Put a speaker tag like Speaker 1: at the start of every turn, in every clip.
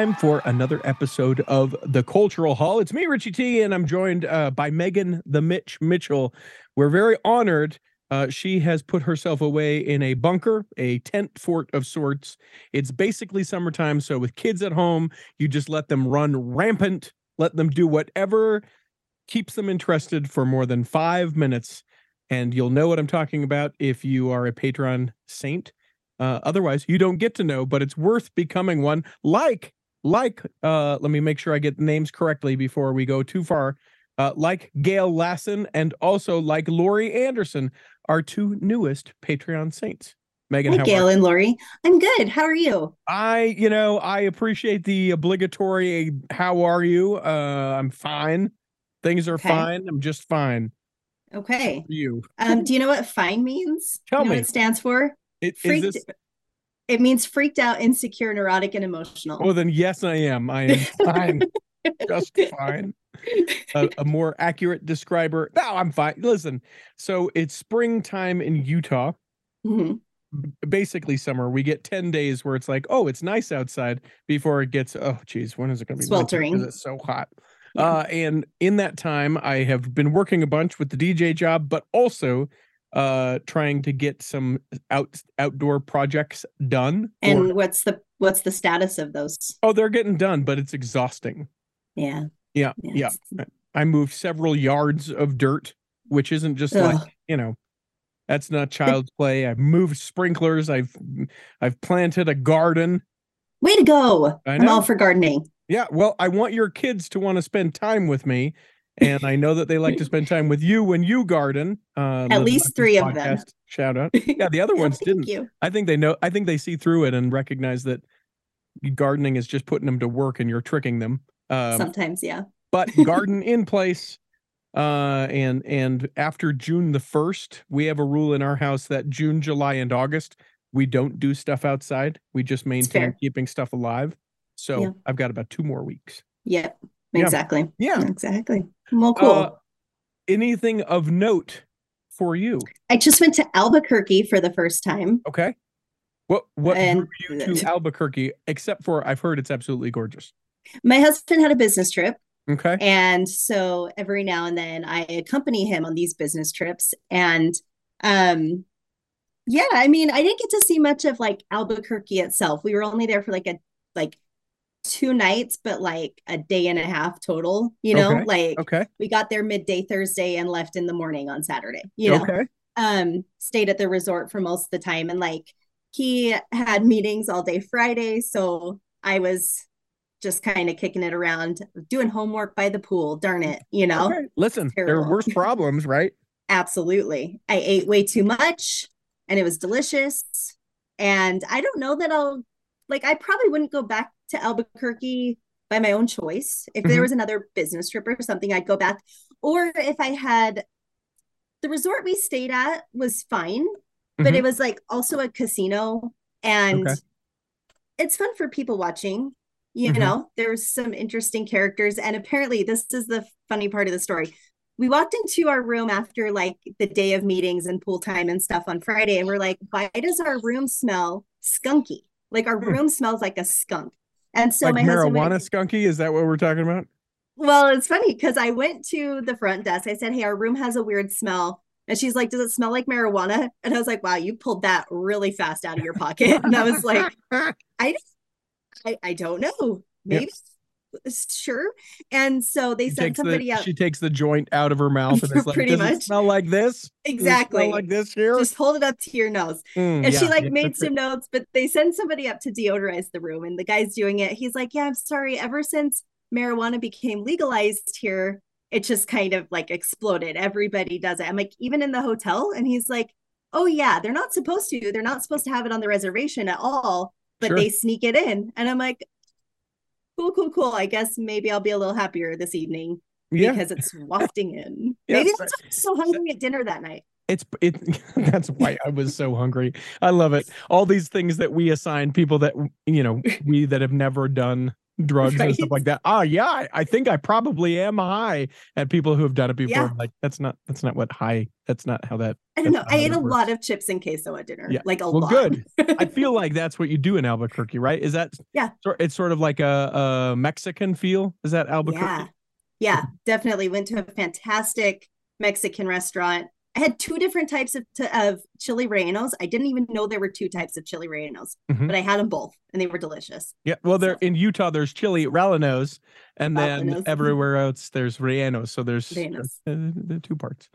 Speaker 1: time for another episode of The Cultural Hall. It's me, Richie T, and I'm joined uh, by Megan the Mitch Mitchell. We're very honored. Uh, she has put herself away in a bunker, a tent fort of sorts. It's basically summertime. So, with kids at home, you just let them run rampant, let them do whatever keeps them interested for more than five minutes. And you'll know what I'm talking about if you are a Patreon saint. Uh, otherwise, you don't get to know, but it's worth becoming one. Like, like, uh, let me make sure I get the names correctly before we go too far. Uh, like Gail Lassen and also like Lori Anderson, our two newest Patreon saints. Megan,
Speaker 2: Hi, Gail and Lori. I'm good. How are you?
Speaker 1: I, you know, I appreciate the obligatory how are you? Uh I'm fine. Things are
Speaker 2: Okay.
Speaker 1: fine. I'm just fine.
Speaker 2: Okay.
Speaker 1: You.
Speaker 2: Um, do you know what FINE means?
Speaker 1: Tell
Speaker 2: you know
Speaker 1: me.
Speaker 2: what it stands for?
Speaker 1: It,
Speaker 2: Freaked.
Speaker 1: this
Speaker 2: It means freaked out, insecure, neurotic, and emotional.
Speaker 1: Oh, then yes, I am. I am fine. just fine. A, a more accurate describer. No, I'm fine. Listen, so it's springtime in Utah.
Speaker 2: Mhm.
Speaker 1: basically summer. We get 10 days where it's like, oh, it's nice outside before it gets, oh, geez, when is it going to be
Speaker 2: Sweltering.
Speaker 1: It's so hot.
Speaker 2: Yeah.
Speaker 1: Uh, and in that time, I have been working a bunch with the DJ job, but also uh trying to get some out outdoor projects done or-
Speaker 2: And what's the what's the status of those?
Speaker 1: oh they're getting done but it's exhausting
Speaker 2: Yeah.
Speaker 1: yeah yeah
Speaker 2: it's-
Speaker 1: i moved several yards of dirt which isn't just
Speaker 2: Ugh.
Speaker 1: like you know that's not child's play i've moved sprinklers i've i've planted a garden
Speaker 2: Way to go. I'm all for gardening.
Speaker 1: yeah well i want your kids to want to spend time with me and i know that they like to spend time with you when you garden uh Little
Speaker 2: least three of them.
Speaker 1: shout out yeah the other ones
Speaker 2: Thank
Speaker 1: didn't
Speaker 2: you.
Speaker 1: i think they know i think they see through it and recognize that gardening is just putting them to work and you're tricking them um,
Speaker 2: Sometimes, yeah.
Speaker 1: but garden in place uh and and after june the 1st we have a rule in our house that june july and august we don't do stuff outside we just maintain keeping stuff alive so
Speaker 2: Yeah.
Speaker 1: i've got about two more weeks
Speaker 2: Yep.
Speaker 1: Yeah.
Speaker 2: Exactly.
Speaker 1: yeah
Speaker 2: Exactly. Well, cool.
Speaker 1: Uh, anything of note for you
Speaker 2: I just went to Albuquerque for the first time.
Speaker 1: okay what what
Speaker 2: And-
Speaker 1: drew you to albuquerque except for i've heard it's absolutely gorgeous
Speaker 2: My husband had a business trip.
Speaker 1: okay
Speaker 2: And so every now and then I accompany him on these business trips. And um yeah, I mean, I didn't get to see much of like Albuquerque itself. We were only there for like a like two nights, but like a day and a half total, you know,
Speaker 1: Okay,
Speaker 2: like
Speaker 1: okay
Speaker 2: we got there midday Thursday and left in the morning on Saturday, you know.
Speaker 1: okay
Speaker 2: Um stayed at the resort for most of the time and like he had meetings all day Friday, so I was just kind of kicking it around, doing homework by the pool. Darn it, you know?
Speaker 1: okay listen there are worse problems right
Speaker 2: Absolutely. I ate way too much and it was delicious. And I don't know that I'll like I probably wouldn't go back to Albuquerque by my own choice. If there
Speaker 1: Mhm.
Speaker 2: was another business trip or something, I'd go back. Or if I had the resort we stayed at was fine, but it was like also a casino and
Speaker 1: Okay.
Speaker 2: it's fun for people watching. You
Speaker 1: Mhm.
Speaker 2: know, there's some interesting characters and apparently this is the funny part of the story we walked into our room after like the day of meetings and pool time and stuff on Friday, and we're like, why does our room smell skunky? Like our
Speaker 1: Hmm.
Speaker 2: room smells like a skunk. And so
Speaker 1: like
Speaker 2: my husband,
Speaker 1: marijuana
Speaker 2: went,
Speaker 1: skunky is that what we're talking about
Speaker 2: well, it's funny because I went to the front desk. I said, hey, our room has a weird smell. And she's like, does it smell like marijuana? And I was like, wow, you pulled that really fast out of your pocket. And I was like, I, I, I don't know.
Speaker 1: Yep.
Speaker 2: Sure. And so they
Speaker 1: She
Speaker 2: sent somebody
Speaker 1: the,
Speaker 2: out.
Speaker 1: She takes the joint out of her mouth and it's like,
Speaker 2: Pretty much.
Speaker 1: smell like this? Does it smell
Speaker 2: Exactly.
Speaker 1: like this here.
Speaker 2: Just hold it up to your nose.
Speaker 1: Mm,
Speaker 2: And she like
Speaker 1: yeah,
Speaker 2: made some notes, but they send somebody up to deodorize the room, and the guy's doing it. He's like, "Yeah, I'm sorry. Ever since marijuana became legalized here, it just kind of like exploded. Everybody does it." I'm like, even in the hotel, and he's like, "Oh yeah, they're not supposed to. They're not supposed to have it on the reservation at all, but
Speaker 1: Sure.
Speaker 2: they sneak it in." And I'm like, "Cool, cool, cool. I guess maybe I'll be a little happier this evening
Speaker 1: Yeah,
Speaker 2: because it's wafting in.
Speaker 1: Yeah,
Speaker 2: maybe that's why I was so hungry at dinner that night."
Speaker 1: it's it. That's why I was so hungry. I love it. All these things that we assign people that you know we that have never done drugs and stuff like that. Oh yeah, I, I think I probably am high at people who have done it before.
Speaker 2: Yeah.
Speaker 1: Like that's not that's not what high. That's not how that.
Speaker 2: I don't know. I ate a
Speaker 1: works.
Speaker 2: lot of chips and queso at dinner.
Speaker 1: Yeah.
Speaker 2: Like a
Speaker 1: Well,
Speaker 2: lot.
Speaker 1: good. I feel like that's what you do in Albuquerque, right? Is that
Speaker 2: Yeah.
Speaker 1: It's sort of like a, a Mexican feel. Is that Albuquerque?
Speaker 2: Yeah. Yeah, definitely went to a fantastic Mexican restaurant. I had two different types of, of chili rellenos. I didn't even know there were two types of chili rellenos,
Speaker 1: Mhm.
Speaker 2: but I had them both and they were delicious.
Speaker 1: Yeah. Well, there
Speaker 2: So-
Speaker 1: in Utah, there's chili rellenos, and then everywhere else there's rellenos. So there's uh, the two parts.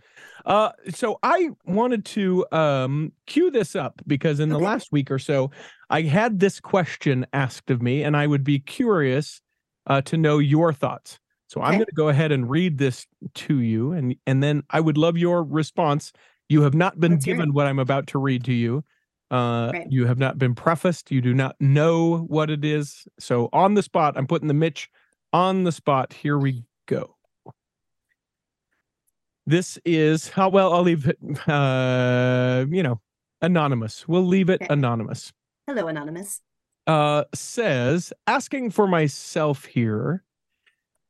Speaker 1: Uh, so I wanted to um cue this up because in the
Speaker 2: Okay.
Speaker 1: last week or so, I had this question asked of me, and I would be curious uh, to know your thoughts. So I'm going to go ahead and read this to you, and and then I would love your response. You have not been
Speaker 2: hear
Speaker 1: given what I'm about to read to you. Uh,
Speaker 2: Right.
Speaker 1: You have not been prefaced. You do not know what it is. So on the spot, I'm putting the Mitch on the spot. Here we go. This is how well I'll leave it. Uh, you know, anonymous. We'll leave it
Speaker 2: Okay.
Speaker 1: anonymous.
Speaker 2: Hello, Anonymous.
Speaker 1: Uh, says asking for myself here.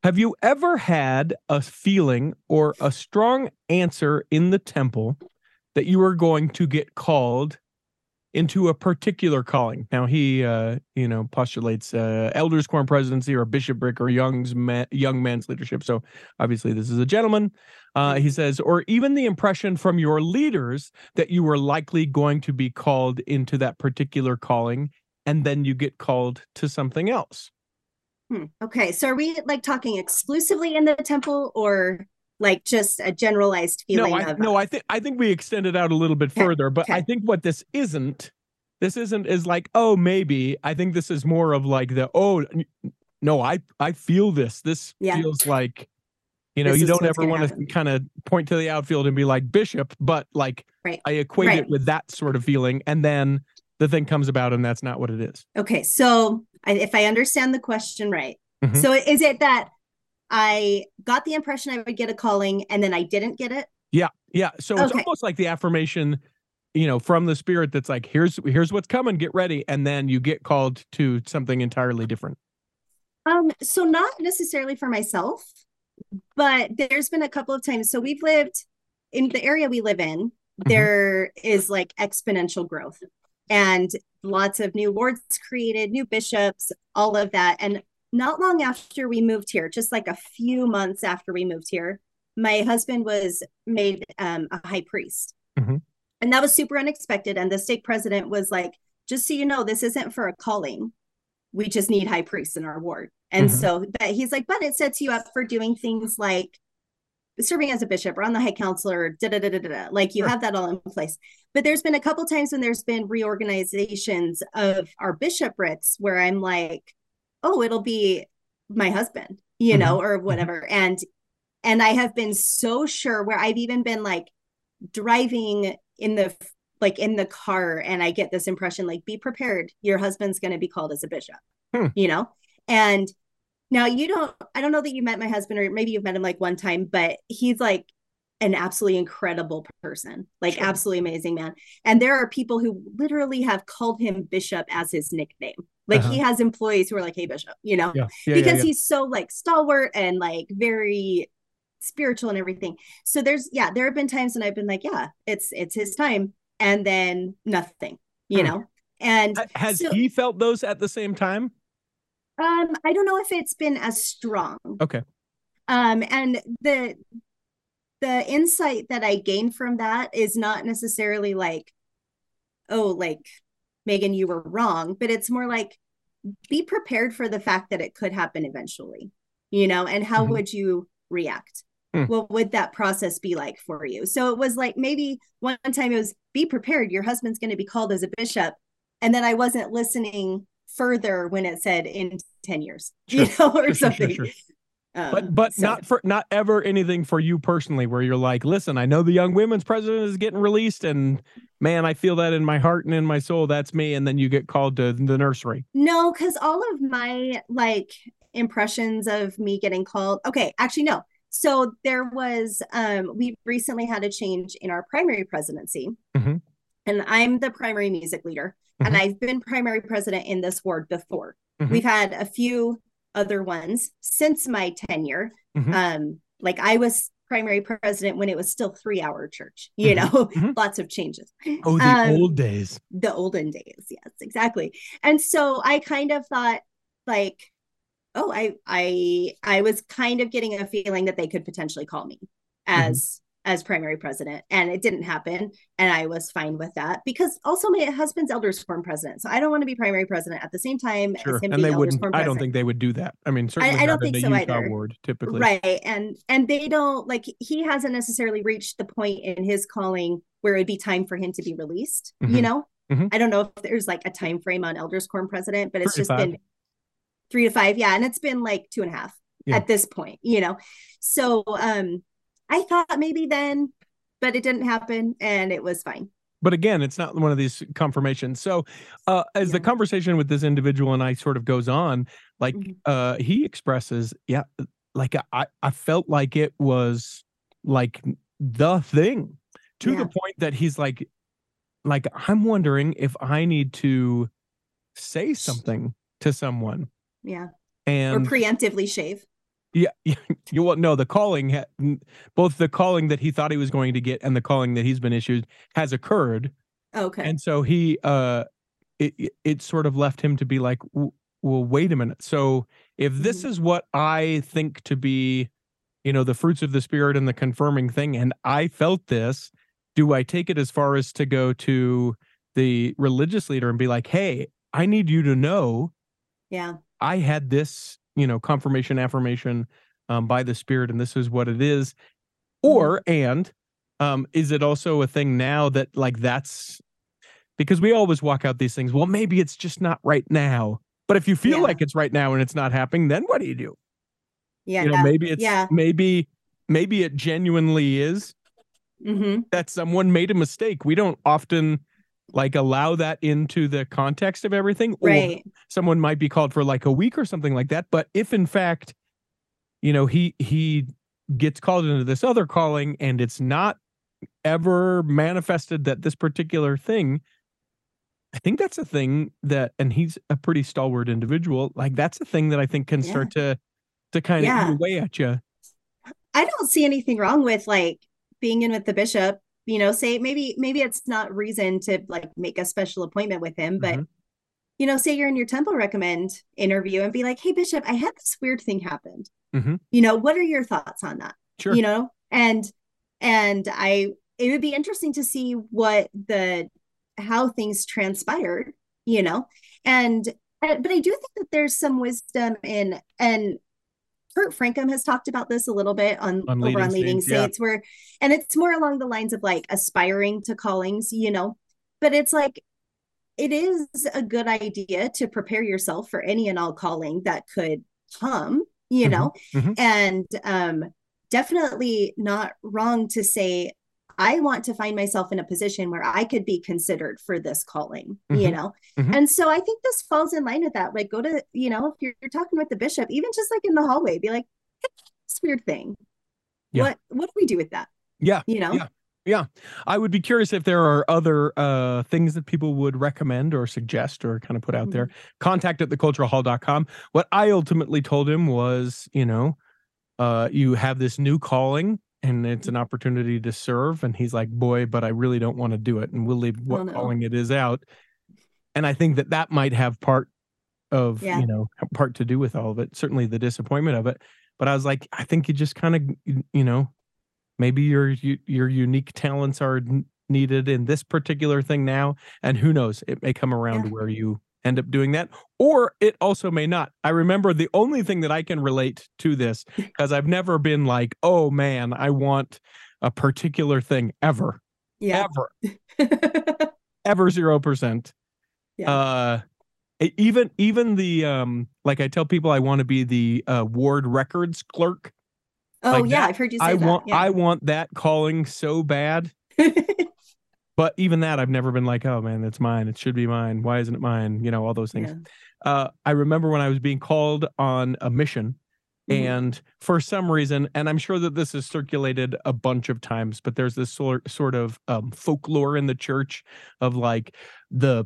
Speaker 1: Have you ever had a feeling or a strong answer in the temple that you were going to get called into a particular calling? Now he, uh, you know, postulates uh, elders quorum presidency or bishopric or young's ma- young man's leadership. So obviously this is a gentleman. Uh, he says, or even the impression from your leaders that you were likely going to be called into that particular calling, and then you get called to something else.
Speaker 2: Hmm. Okay, so are we like talking exclusively in the temple or like just a generalized feeling
Speaker 1: no, I,
Speaker 2: of
Speaker 1: no, I think I think we extended out a little bit
Speaker 2: Okay,
Speaker 1: further, but I think what this isn't, this isn't is like, oh, maybe. I think this is more of like the oh, no, I I feel this. This
Speaker 2: Yeah.
Speaker 1: feels like, you know,
Speaker 2: This
Speaker 1: you don't ever want to kind of point to the outfield and be like bishop, but like
Speaker 2: Right.
Speaker 1: I equate it with that sort of feeling, and then the thing comes about, and that's not what it is.
Speaker 2: Okay, so I, if I understand the question right,
Speaker 1: Mhm.
Speaker 2: so is it that I got the impression I would get a calling and then I didn't get it?
Speaker 1: Yeah, yeah. So it's almost like the affirmation, you know, from the spirit that's like, here's here's what's coming, get ready, and then you get called to something entirely different.
Speaker 2: Um, so not necessarily for myself, but there's been a couple of times. So we've lived in the area we live in, there is like exponential growth and lots of new wards created, new bishops, all of that. And not long after we moved here, just like a few months after we moved here, my husband was made um, a high priest.
Speaker 1: Mhm.
Speaker 2: And that was super unexpected. And the stake president was like, just so you know, this isn't for a calling. We just need high priests in our ward. And
Speaker 1: Mhm.
Speaker 2: so, but he's like, but it sets you up for doing things like serving as a bishop or on the high council or da da da da da. Like you
Speaker 1: Sure.
Speaker 2: have that all in place. But there's been a couple times when there's been reorganizations of our bishoprics where I'm like, oh, it'll be my husband, you know, or whatever. And and I have been so sure where I've even been like driving in the like in the car and I get this impression like be prepared your husband's going to be called as a bishop
Speaker 1: Hmm.
Speaker 2: you know and now you don't I don't know that you met my husband or maybe you've met him like one time but he's like an absolutely incredible person like
Speaker 1: Sure.
Speaker 2: absolutely amazing man and there are people who literally have called him bishop as his nickname like he has employees who are like hey bishop you know
Speaker 1: Yeah, yeah,
Speaker 2: because
Speaker 1: yeah,
Speaker 2: he's so like stalwart and like very spiritual and everything. So there's yeah, there have been times when I've been like, yeah, it's it's his time, and then nothing, you
Speaker 1: Hmm.
Speaker 2: know. And
Speaker 1: Has
Speaker 2: so-
Speaker 1: he felt those at the same time?
Speaker 2: Um, I don't know if it's been as strong.
Speaker 1: Okay.
Speaker 2: Um, and the the insight that I gained from that is not necessarily like, oh, like Megan, you were wrong, but it's more like be prepared for the fact that it could happen eventually, you know, and how
Speaker 1: Mhm.
Speaker 2: would you react?
Speaker 1: Hmm.
Speaker 2: What would that process be like for you? So it was like maybe one time it was be prepared, your husband's going to be called as a bishop. And then I wasn't listening further when it said in 10 years, you know, or
Speaker 1: Sure, sure, sure,
Speaker 2: something.
Speaker 1: sure.
Speaker 2: Um,
Speaker 1: But but
Speaker 2: so-
Speaker 1: not for not ever anything for you personally where you're like, listen, I know the young women's president is getting released, and man, I feel that in my heart and in my soul. That's me, and then you get called to the nursery.
Speaker 2: No, because all of my like impressions of me getting called. Okay, actually, no. So there was um we recently had a change in our primary presidency.
Speaker 1: Mhm.
Speaker 2: And I'm the primary music leader. And
Speaker 1: Mhm.
Speaker 2: I've been primary president in this ward before.
Speaker 1: Mhm.
Speaker 2: We've had a few other ones since my tenure.
Speaker 1: Mhm.
Speaker 2: Um, like I was primary president when it was still three hour church, you
Speaker 1: Mhm.
Speaker 2: know,
Speaker 1: Mhm.
Speaker 2: lots of changes.
Speaker 1: Oh, the
Speaker 2: Um,
Speaker 1: old days.
Speaker 2: the olden days yes exactly and so i kind of thought like oh i i i was kind of getting a feeling that they could potentially call me as as primary president and it didn't happen and i was fine with that because also my husband's elders quorum president so i don't want to be primary president at the same time
Speaker 1: Sure.
Speaker 2: as him
Speaker 1: And they wouldn't, I don't think they would do that. I mean, certainly
Speaker 2: I
Speaker 1: not
Speaker 2: don't think so
Speaker 1: Utah
Speaker 2: either.
Speaker 1: ward, typically.
Speaker 2: right and and they don't like he hasn't necessarily reached the point in his calling where it'd be time for him to be released
Speaker 1: Mhm.
Speaker 2: you know
Speaker 1: Mhm.
Speaker 2: i don't know if there's like a time frame on elders quorum president but it's
Speaker 1: Three
Speaker 2: just been three to five yeah and it's been like two and a half
Speaker 1: Yeah.
Speaker 2: at this point you know so um i thought maybe then but it didn't happen and it was fine.
Speaker 1: But again it's not one of these confirmations. So uh as the conversation with this individual and i sort of goes on like
Speaker 2: Mhm.
Speaker 1: uh he expresses yeah like i i felt like it was like the thing to
Speaker 2: Yeah.
Speaker 1: the point that he's like like i'm wondering if i need to say something to someone.
Speaker 2: Yeah.
Speaker 1: And
Speaker 2: or preemptively shave
Speaker 1: yeah, you well, no, the calling, both the calling that he thought he was going to get and the calling that he's been issued has occurred,
Speaker 2: okay
Speaker 1: and so he, uh, it it- sort of left him to be like, well, wait a minute. So if this
Speaker 2: Mhm.
Speaker 1: is what I think to be, you know, the fruits of the spirit and the confirming thing, and I felt this, do I take it as far as to go to the religious leader and be like, hey, I need you to know
Speaker 2: yeah
Speaker 1: I had this, you know, confirmation affirmation um, by the spirit, and this is what it is. Or and um, is it also a thing now that like that's because we always walk out these things. Well, maybe it's just not right now. But if you feel
Speaker 2: Yeah.
Speaker 1: like it's right now and it's not happening, then what do you do?
Speaker 2: yeah
Speaker 1: You know, maybe it's
Speaker 2: yeah
Speaker 1: maybe maybe it genuinely is
Speaker 2: hmm
Speaker 1: that someone made a mistake. We don't often like allow that into the context of everything. or
Speaker 2: right
Speaker 1: someone might be called for like a week or something like that but if in fact you know he he gets called into this other calling and it's not ever manifested that this particular thing i think that's a thing that and he's a pretty stalwart individual like that's a thing that i think can
Speaker 2: Yeah.
Speaker 1: start to to kind of
Speaker 2: Yeah.
Speaker 1: eat away at you
Speaker 2: I don't see anything wrong with like being in with the bishop, you know, say maybe maybe it's not reason to like make a special appointment with him, but
Speaker 1: Mhm.
Speaker 2: you know, say you're in your temple recommend interview and be like, "Hey bishop, I had this weird thing happened.
Speaker 1: Mhm.
Speaker 2: You know, what are your thoughts on that?"
Speaker 1: sure
Speaker 2: You know? And and I it would be interesting to see what the how things transpired, you know. And but I do think that there's some wisdom in and Kurt Francom has talked about this a little bit on,
Speaker 1: On
Speaker 2: over on leading
Speaker 1: Saints, yeah.
Speaker 2: where and it's more along the lines of like aspiring to callings you know but it's like it is a good idea to prepare yourself for any and all calling that could come you
Speaker 1: Mhm,
Speaker 2: know
Speaker 1: mhm.
Speaker 2: and um definitely not wrong to say I want to find myself in a position where I could be considered for this calling, you
Speaker 1: Mhm,
Speaker 2: know?
Speaker 1: mhm.
Speaker 2: And so I think this falls in line with that. Like, go to, you know, if you're, you're talking with the bishop, even just like in the hallway, be like, hey, this weird thing.
Speaker 1: Yeah.
Speaker 2: What what do we do with that?
Speaker 1: yeah
Speaker 2: You know?
Speaker 1: Yeah. yeah i would be curious if there are other uh things that people would recommend or suggest or kind of put out there contact at theculturalhall.com what i ultimately told him was you know uh you have this new calling and it's an opportunity to serve and he's like boy but i really don't want to do it and we'll leave oh, what
Speaker 2: Oh, no.
Speaker 1: calling it is out and i think that that might have part of
Speaker 2: Yeah.
Speaker 1: you know part to do with all of it certainly the disappointment of it but i was like i think you just kind of you know maybe your your unique talents are needed in this particular thing now and who knows it may come around
Speaker 2: Yeah.
Speaker 1: where you end up doing that or it also may not i remember the only thing that i can relate to this because i've never been like oh man i want a particular thing ever
Speaker 2: Yeah.
Speaker 1: ever ever zero percent
Speaker 2: Yeah.
Speaker 1: uh even even the um like i tell people i want to be the uh ward records clerk
Speaker 2: oh
Speaker 1: like
Speaker 2: yeah,
Speaker 1: that,
Speaker 2: I've heard you say
Speaker 1: i
Speaker 2: that.
Speaker 1: want
Speaker 2: yeah.
Speaker 1: i want that calling so bad but even that i've never been like oh man it's mine. It should be mine. Why isn't it mine? You know all those things.
Speaker 2: Yeah.
Speaker 1: uh i remember when i was being called on a mission
Speaker 2: Mhm.
Speaker 1: and for some reason and i'm sure that this is circulated a bunch of times but there's this sort sort of um, folklore in the church of like the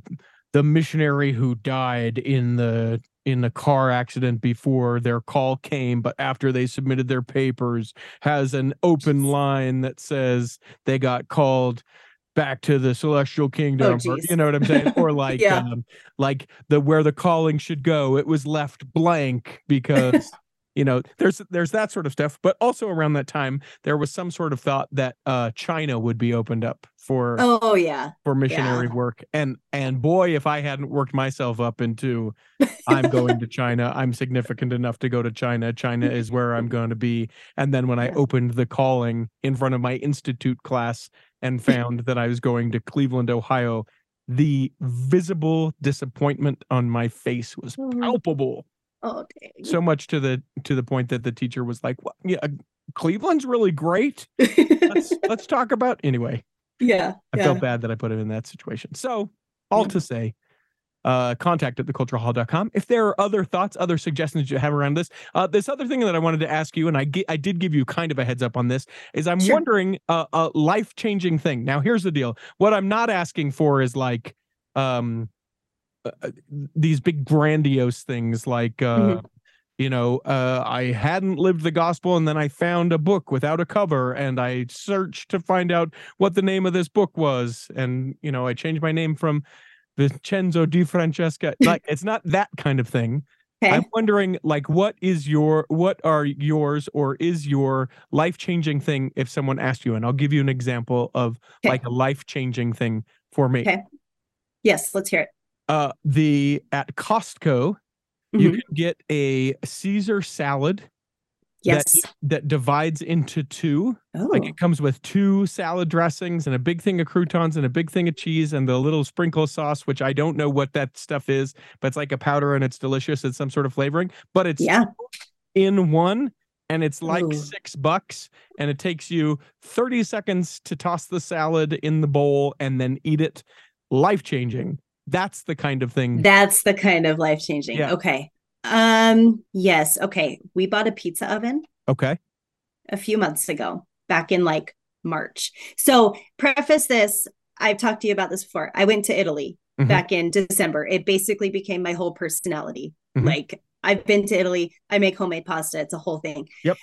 Speaker 1: the missionary who died in the in a car accident before their call came, but after they submitted their papers, has an open line that says they got called back to the celestial kingdom or, you know what i'm saying? Or like
Speaker 2: Yeah.
Speaker 1: um, like the where the calling should go it was left blank because you know there's there's that sort of stuff. But also around that time there was some sort of thought that uh china would be opened up for
Speaker 2: Oh yeah.
Speaker 1: for missionary work. And and boy if i hadn't worked myself up into i'm going to china. I'm significant enough to go to china. China is where i'm going to be. And then when i opened the calling in front of my institute class and found that i was going to cleveland ohio the visible disappointment on my face was
Speaker 2: Mhm.
Speaker 1: palpable
Speaker 2: Oh dang.
Speaker 1: so much to the to the point that the teacher was like what yeah cleveland's really great let's let's talk about anyway
Speaker 2: yeah.
Speaker 1: I
Speaker 2: yeah.
Speaker 1: felt bad that I put him in that situation. So, all
Speaker 2: Yeah.
Speaker 1: to say, uh, contact at theculturalhall.com. If there are other thoughts, other suggestions you have around this, uh, this other thing that I wanted to ask you, and I gi- I did give you kind of a heads up on this, is I'm
Speaker 2: Sure.
Speaker 1: wondering uh, a life changing thing. Now, here's the deal. What I'm not asking for is like, um, uh, uh, these big grandiose things like, uh,
Speaker 2: Mhm.
Speaker 1: you know, uh, I hadn't lived the gospel and then I found a book without a cover and I searched to find out what the name of this book was. And, you know, I changed my name from Vincenzo Di Francesca. Like, it's not that kind of thing.
Speaker 2: Okay.
Speaker 1: I'm wondering, like, what is your, what are yours or is your life changing thing if someone asked you? And I'll give you an example of
Speaker 2: Okay.
Speaker 1: like a life changing thing for me.
Speaker 2: Okay. yes, let's hear it.
Speaker 1: Uh, the, at Costco, you
Speaker 2: Mhm.
Speaker 1: can get a Caesar salad
Speaker 2: Yes.
Speaker 1: that divides into two.
Speaker 2: Oh.
Speaker 1: Like it oh. comes with two salad dressings and a big thing of croutons and a big thing of cheese and the little sprinkle sauce, which I don't know what that stuff is, but it's like a powder and it's delicious. It's some sort of flavoring, but it's
Speaker 2: yeah.
Speaker 1: in one and it's like
Speaker 2: Ooh.
Speaker 1: six bucks and it takes you 30 seconds to toss the salad in the bowl and then eat it. Life changing. That's the kind of thing.
Speaker 2: That's the kind of life changing.
Speaker 1: Yeah.
Speaker 2: Okay. Um, yes. Okay. We bought a pizza oven
Speaker 1: okay.
Speaker 2: a few months ago, back in like March. So, preface this I've talked to you about this before. I went to Italy
Speaker 1: Mhm.
Speaker 2: back in December. It basically became my whole personality.
Speaker 1: Mhm.
Speaker 2: Like, I've been to Italy, I make homemade pasta, it's a whole thing.
Speaker 1: Yep.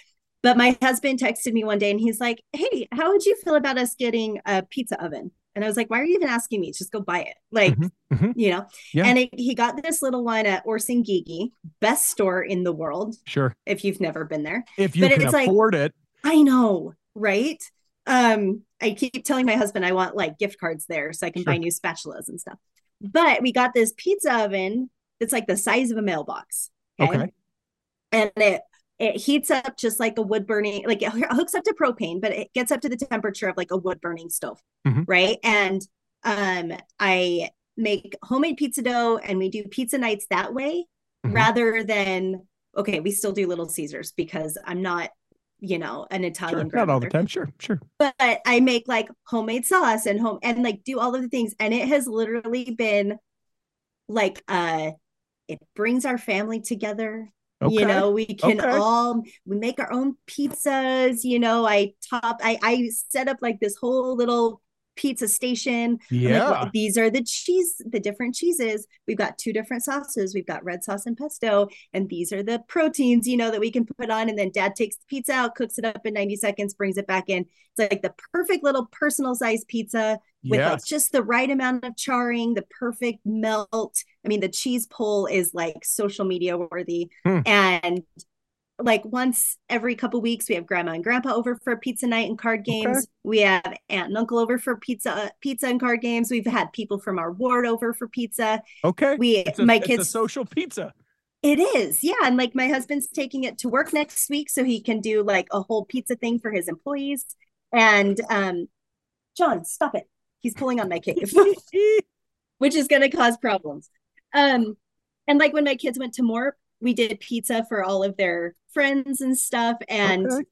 Speaker 2: But my husband texted me one day and he's like, Hey, how would you feel about us getting a pizza oven? And I was like, Why are you even asking me? Just go buy it. Like,
Speaker 1: Mhm. Mhm.
Speaker 2: you know,
Speaker 1: Yeah.
Speaker 2: and it, he got this little one at Orson Gygi, best store in the world,
Speaker 1: Sure.
Speaker 2: if you've never been there.
Speaker 1: If you
Speaker 2: But
Speaker 1: can
Speaker 2: it's like-
Speaker 1: afford it.
Speaker 2: I know, right? Um, I keep telling my husband I want like gift cards there so I can
Speaker 1: Sure.
Speaker 2: buy new spatulas and stuff. But we got this pizza oven that's like the size of a mailbox.
Speaker 1: Okay.
Speaker 2: And it it heats up just like a wood burning, like it hooks up to propane, but it gets up to the temperature of like a wood burning stove,
Speaker 1: Mhm.
Speaker 2: right? And um, I make homemade pizza dough, and we do pizza nights that way,
Speaker 1: Mhm.
Speaker 2: rather than okay, we still do Little Caesars because I'm not, you know, an
Speaker 1: Sure.
Speaker 2: Italian
Speaker 1: Not all the time. Sure. Sure.
Speaker 2: but I make like homemade sauce and home and like do all of the things. And it has literally been like uh it brings our family together.
Speaker 1: Okay.
Speaker 2: You know, we can
Speaker 1: Okay.
Speaker 2: all we make our own pizzas, you know. I top I I set up like this whole little pizza station. I'm like,
Speaker 1: Yeah.
Speaker 2: well, these are the cheese, the different cheeses. We've got two different sauces. We've got red sauce and pesto, and these are the proteins, you know, that we can put on. And then dad takes the pizza out, cooks it up in 90 seconds, brings it back in. It's like the perfect little personal sized pizza with like
Speaker 1: yes.
Speaker 2: just the right amount of charring, the perfect melt. I mean, the cheese pull is like social media worthy.
Speaker 1: Hmm.
Speaker 2: And like once every couple weeks, we have grandma and grandpa over for pizza night and card
Speaker 1: Okay.
Speaker 2: games. We have aunt and uncle over for pizza, pizza and card games. We've had people from our ward over for pizza.
Speaker 1: okay.
Speaker 2: We,
Speaker 1: It's a,
Speaker 2: my
Speaker 1: it's a
Speaker 2: kids,
Speaker 1: social pizza.
Speaker 2: it is, yeah. And like my husband's taking it to work next week so he can do like a whole pizza thing for his employees. And um, John, stop it. He's pulling on my cave, which is going to cause problems. Um, and like when my kids went to Morp, we did pizza for all of their friends and stuff. And
Speaker 1: Okay.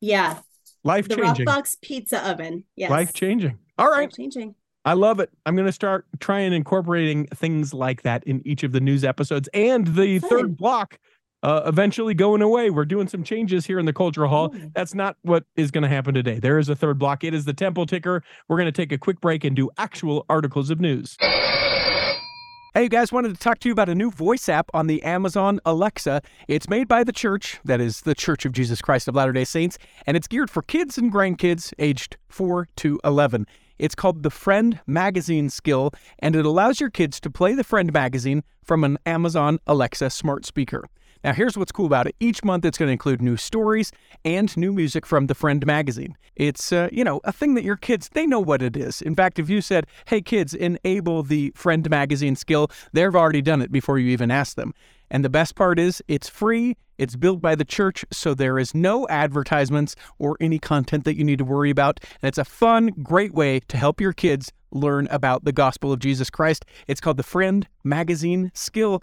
Speaker 2: yeah,
Speaker 1: Life
Speaker 2: the
Speaker 1: changing.
Speaker 2: Roccbox pizza oven. Yes.
Speaker 1: Life changing. All right.
Speaker 2: Life changing.
Speaker 1: I love it. I'm going to start trying incorporating things like that in each of the news episodes and the
Speaker 2: Fun.
Speaker 1: third block uh, eventually going away. We're doing some changes here in the Cultural Hall.
Speaker 2: Ooh.
Speaker 1: That's not what is going to happen today. There is a third block. It is the temple ticker. We're going to take a quick break and do actual articles of news.
Speaker 3: Hey, you guys, wanted to talk to you about a new voice app on the Amazon Alexa. It's made by the church, that is, the Church of Jesus Christ of Latter day Saints, and it's geared for kids and grandkids aged 4 to 11. It's called the Friend Magazine Skill, and it allows your kids to play the Friend Magazine from an Amazon Alexa smart speaker. Now, here's what's cool about it. Each month, it's going to include new stories and new music from the Friend magazine. It's, uh, you know, a thing that your kids, they know what it is. In fact, if you said, hey, kids, enable the Friend magazine skill, they've already done it before you even ask them. And the best part is, it's free, it's built by the church, so there is no advertisements or any content that you need to worry about. And it's a fun, great way to help your kids learn about the gospel of Jesus Christ. It's called the Friend Magazine Skill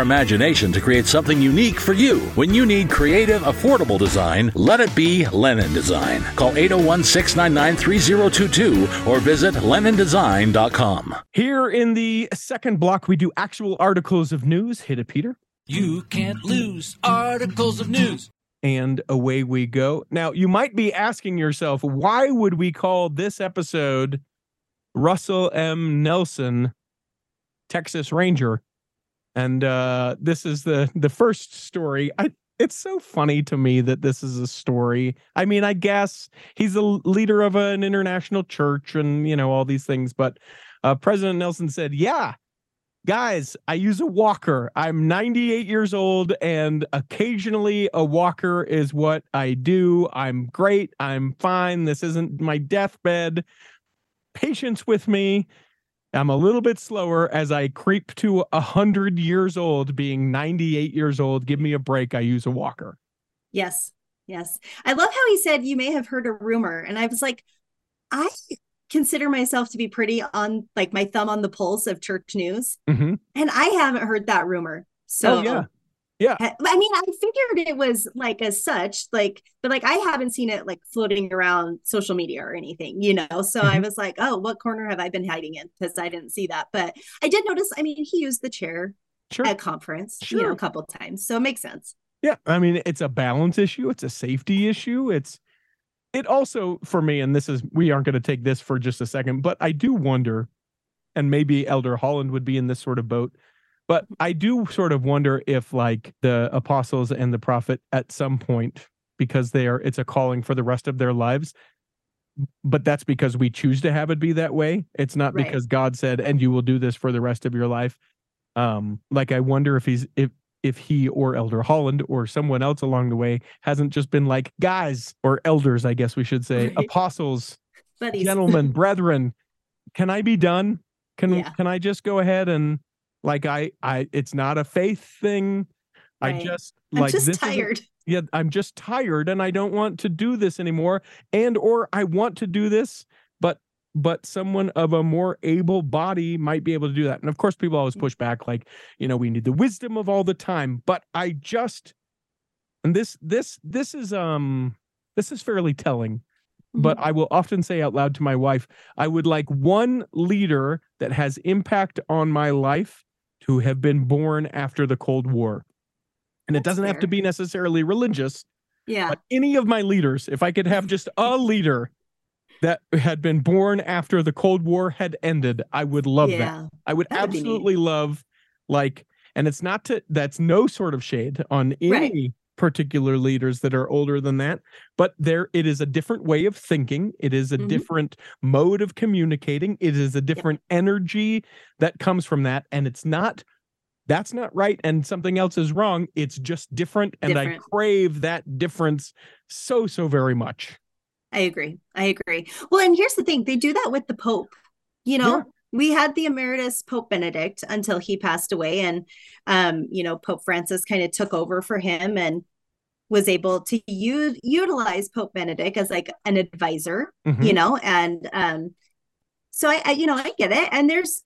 Speaker 4: imagination to create something unique for you. When you need creative, affordable design, let it be Lennon Design. Call 801 699 3022 or visit LennonDesign.com.
Speaker 1: Here in the second block, we do actual articles of news. Hit it, Peter.
Speaker 5: You can't lose articles of news.
Speaker 1: And away we go. Now, you might be asking yourself, why would we call this episode Russell M. Nelson, Texas Ranger? And uh, this is the the first story. I, it's so funny to me that this is a story. I mean, I guess he's a leader of an international church, and you know all these things. But uh, President Nelson said, "Yeah, guys, I use a walker. I'm 98 years old, and occasionally a walker is what I do. I'm great. I'm fine. This isn't my deathbed. Patience with me." I'm a little bit slower as I creep to a hundred years old, being 98 years old. Give me a break. I use a walker.
Speaker 2: Yes. Yes. I love how he said you may have heard a rumor. And I was like, I consider myself to be pretty on like my thumb on the pulse of church news.
Speaker 1: Mm-hmm.
Speaker 2: And I haven't heard that rumor. So
Speaker 1: oh, yeah. Yeah.
Speaker 2: I mean, I figured it was like as such, like, but like I haven't seen it like floating around social media or anything, you know? So mm-hmm. I was like, oh, what corner have I been hiding in? Because I didn't see that. But I did notice, I mean, he used the chair sure. at conference, sure. you know, a couple times. So it makes sense.
Speaker 1: Yeah. I mean, it's a balance issue, it's a safety issue. It's, it also, for me, and this is, we aren't going to take this for just a second, but I do wonder, and maybe Elder Holland would be in this sort of boat but I do sort of wonder if like the apostles and the prophet at some point, because they are it's a calling for the rest of their lives. But that's because we choose to have it be that way. It's not right. because God said, and you will do this for the rest of your life. Um, like I wonder if he's if if he or Elder Holland or someone else along the way hasn't just been like, guys, or elders, I guess we should say, right. apostles, Buddies. gentlemen, brethren, can I be done? Can yeah. can I just go ahead and like I, I, it's not a faith thing. Right. I just
Speaker 2: I'm
Speaker 1: like
Speaker 2: just this tired.
Speaker 1: Yeah, I'm just tired, and I don't want to do this anymore. And or I want to do this, but but someone of a more able body might be able to do that. And of course, people always push back, like you know, we need the wisdom of all the time. But I just, and this this this is um this is fairly telling but mm-hmm. I will often say out loud to my wife, I would like one leader that has impact on my life who have been born after the Cold War. And That's it doesn't fair. have to be necessarily religious.
Speaker 2: Yeah.
Speaker 1: But any of my leaders, if I could have just a leader that had been born after the Cold War had ended, I would love yeah, that. I would absolutely love like and it's not to that's no sort of shade on any right particular leaders that are older than that but there it is a different way of thinking it is a mm-hmm. different mode of communicating it is a different yeah. energy that comes from that and it's not that's not right and something else is wrong it's just different and different. i crave that difference so so very much
Speaker 2: i agree i agree well and here's the thing they do that with the pope you know yeah we had the emeritus pope benedict until he passed away and um you know pope francis kind of took over for him and was able to u- utilize Pope Benedict as like an advisor, mm-hmm. you know, and um, so I, I, you know, I get it. And there's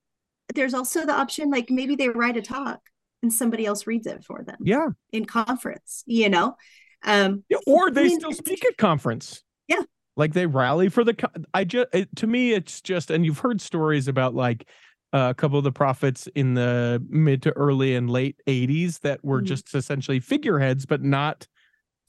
Speaker 2: there's also the option like maybe they write a talk and somebody else reads it for them
Speaker 1: Yeah.
Speaker 2: in conference, you know? Um,
Speaker 1: Yeah, or they
Speaker 2: I mean,
Speaker 1: still speak at conference.
Speaker 2: Yeah.
Speaker 1: Like they rally for the I just it, to me it's just and you've heard stories about like uh, a couple of the prophets in the mid to early and late 80s that were
Speaker 2: Mhm.
Speaker 1: just essentially figureheads but not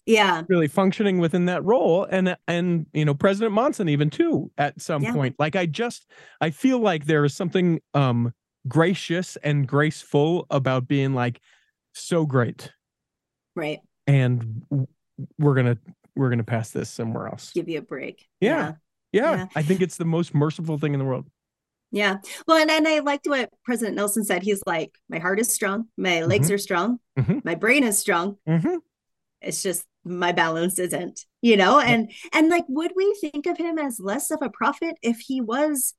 Speaker 2: yeah,
Speaker 1: really functioning within that role and and you know President Monson even too at some
Speaker 2: Yeah.
Speaker 1: point like I just I feel like there is something um gracious and graceful about being like so great
Speaker 2: right.
Speaker 1: and we're going to we're going to pass this somewhere else.
Speaker 2: Give you a break.
Speaker 1: Yeah. Yeah,
Speaker 2: Yeah.
Speaker 1: I think it's the most merciful thing in the world.
Speaker 2: Yeah. Well, and, and I liked what President Nelson said. He's like, my heart is strong, my legs are strong,
Speaker 1: Mhm.
Speaker 2: my brain is strong.
Speaker 1: Mm-hmm.
Speaker 2: It's just my balance isn't, you know? And and like would we think of him as less of a prophet if he was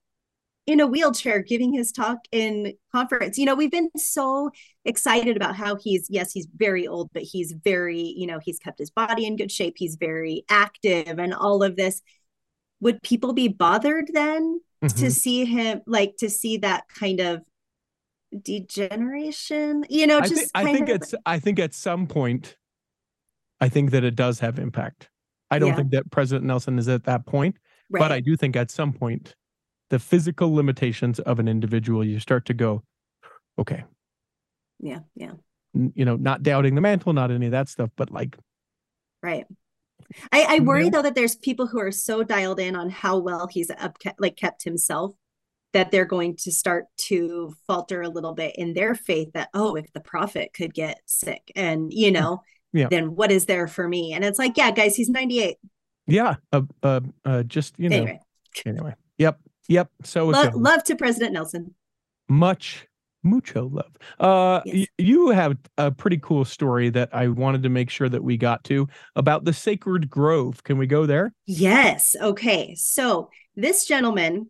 Speaker 2: in a wheelchair giving his talk in conference? You know, we've been so excited about how he's yes, he's very old, but he's very, you know, he's kept his body in good shape, he's very active and all of this. Would people be bothered then
Speaker 1: Mm-hmm.
Speaker 2: to see him like to see that kind of degeneration you know
Speaker 1: I,
Speaker 2: just
Speaker 1: think I think
Speaker 2: of
Speaker 1: it's I think at some point, I think that it does have impact. I don't
Speaker 2: Yeah.
Speaker 1: think that President Nelson is at that point,
Speaker 2: right
Speaker 1: but I do think at some point, the physical limitations of an individual, you start to go, okay,
Speaker 2: yeah yeah
Speaker 1: you know, not doubting the mantle, not any of that stuff, but like,
Speaker 2: right i i worry
Speaker 1: Yeah.
Speaker 2: though that there's people who are so dialed in on how well he's up like kept himself that they're going to start to falter a little bit in their faith that oh if the prophet could get sick and you know
Speaker 1: Yeah.
Speaker 2: then what is there for me and it's like yeah guys he's 98
Speaker 1: yeah, uh, uh, uh just you know,
Speaker 2: anyway
Speaker 1: anyway, yep, yep. So
Speaker 2: lo- love to president nelson
Speaker 1: much mucho love uh y- you have a pretty cool story that i wanted to make sure that we got to about the sacred grove can we go there
Speaker 2: Yes. Okay. So this gentleman,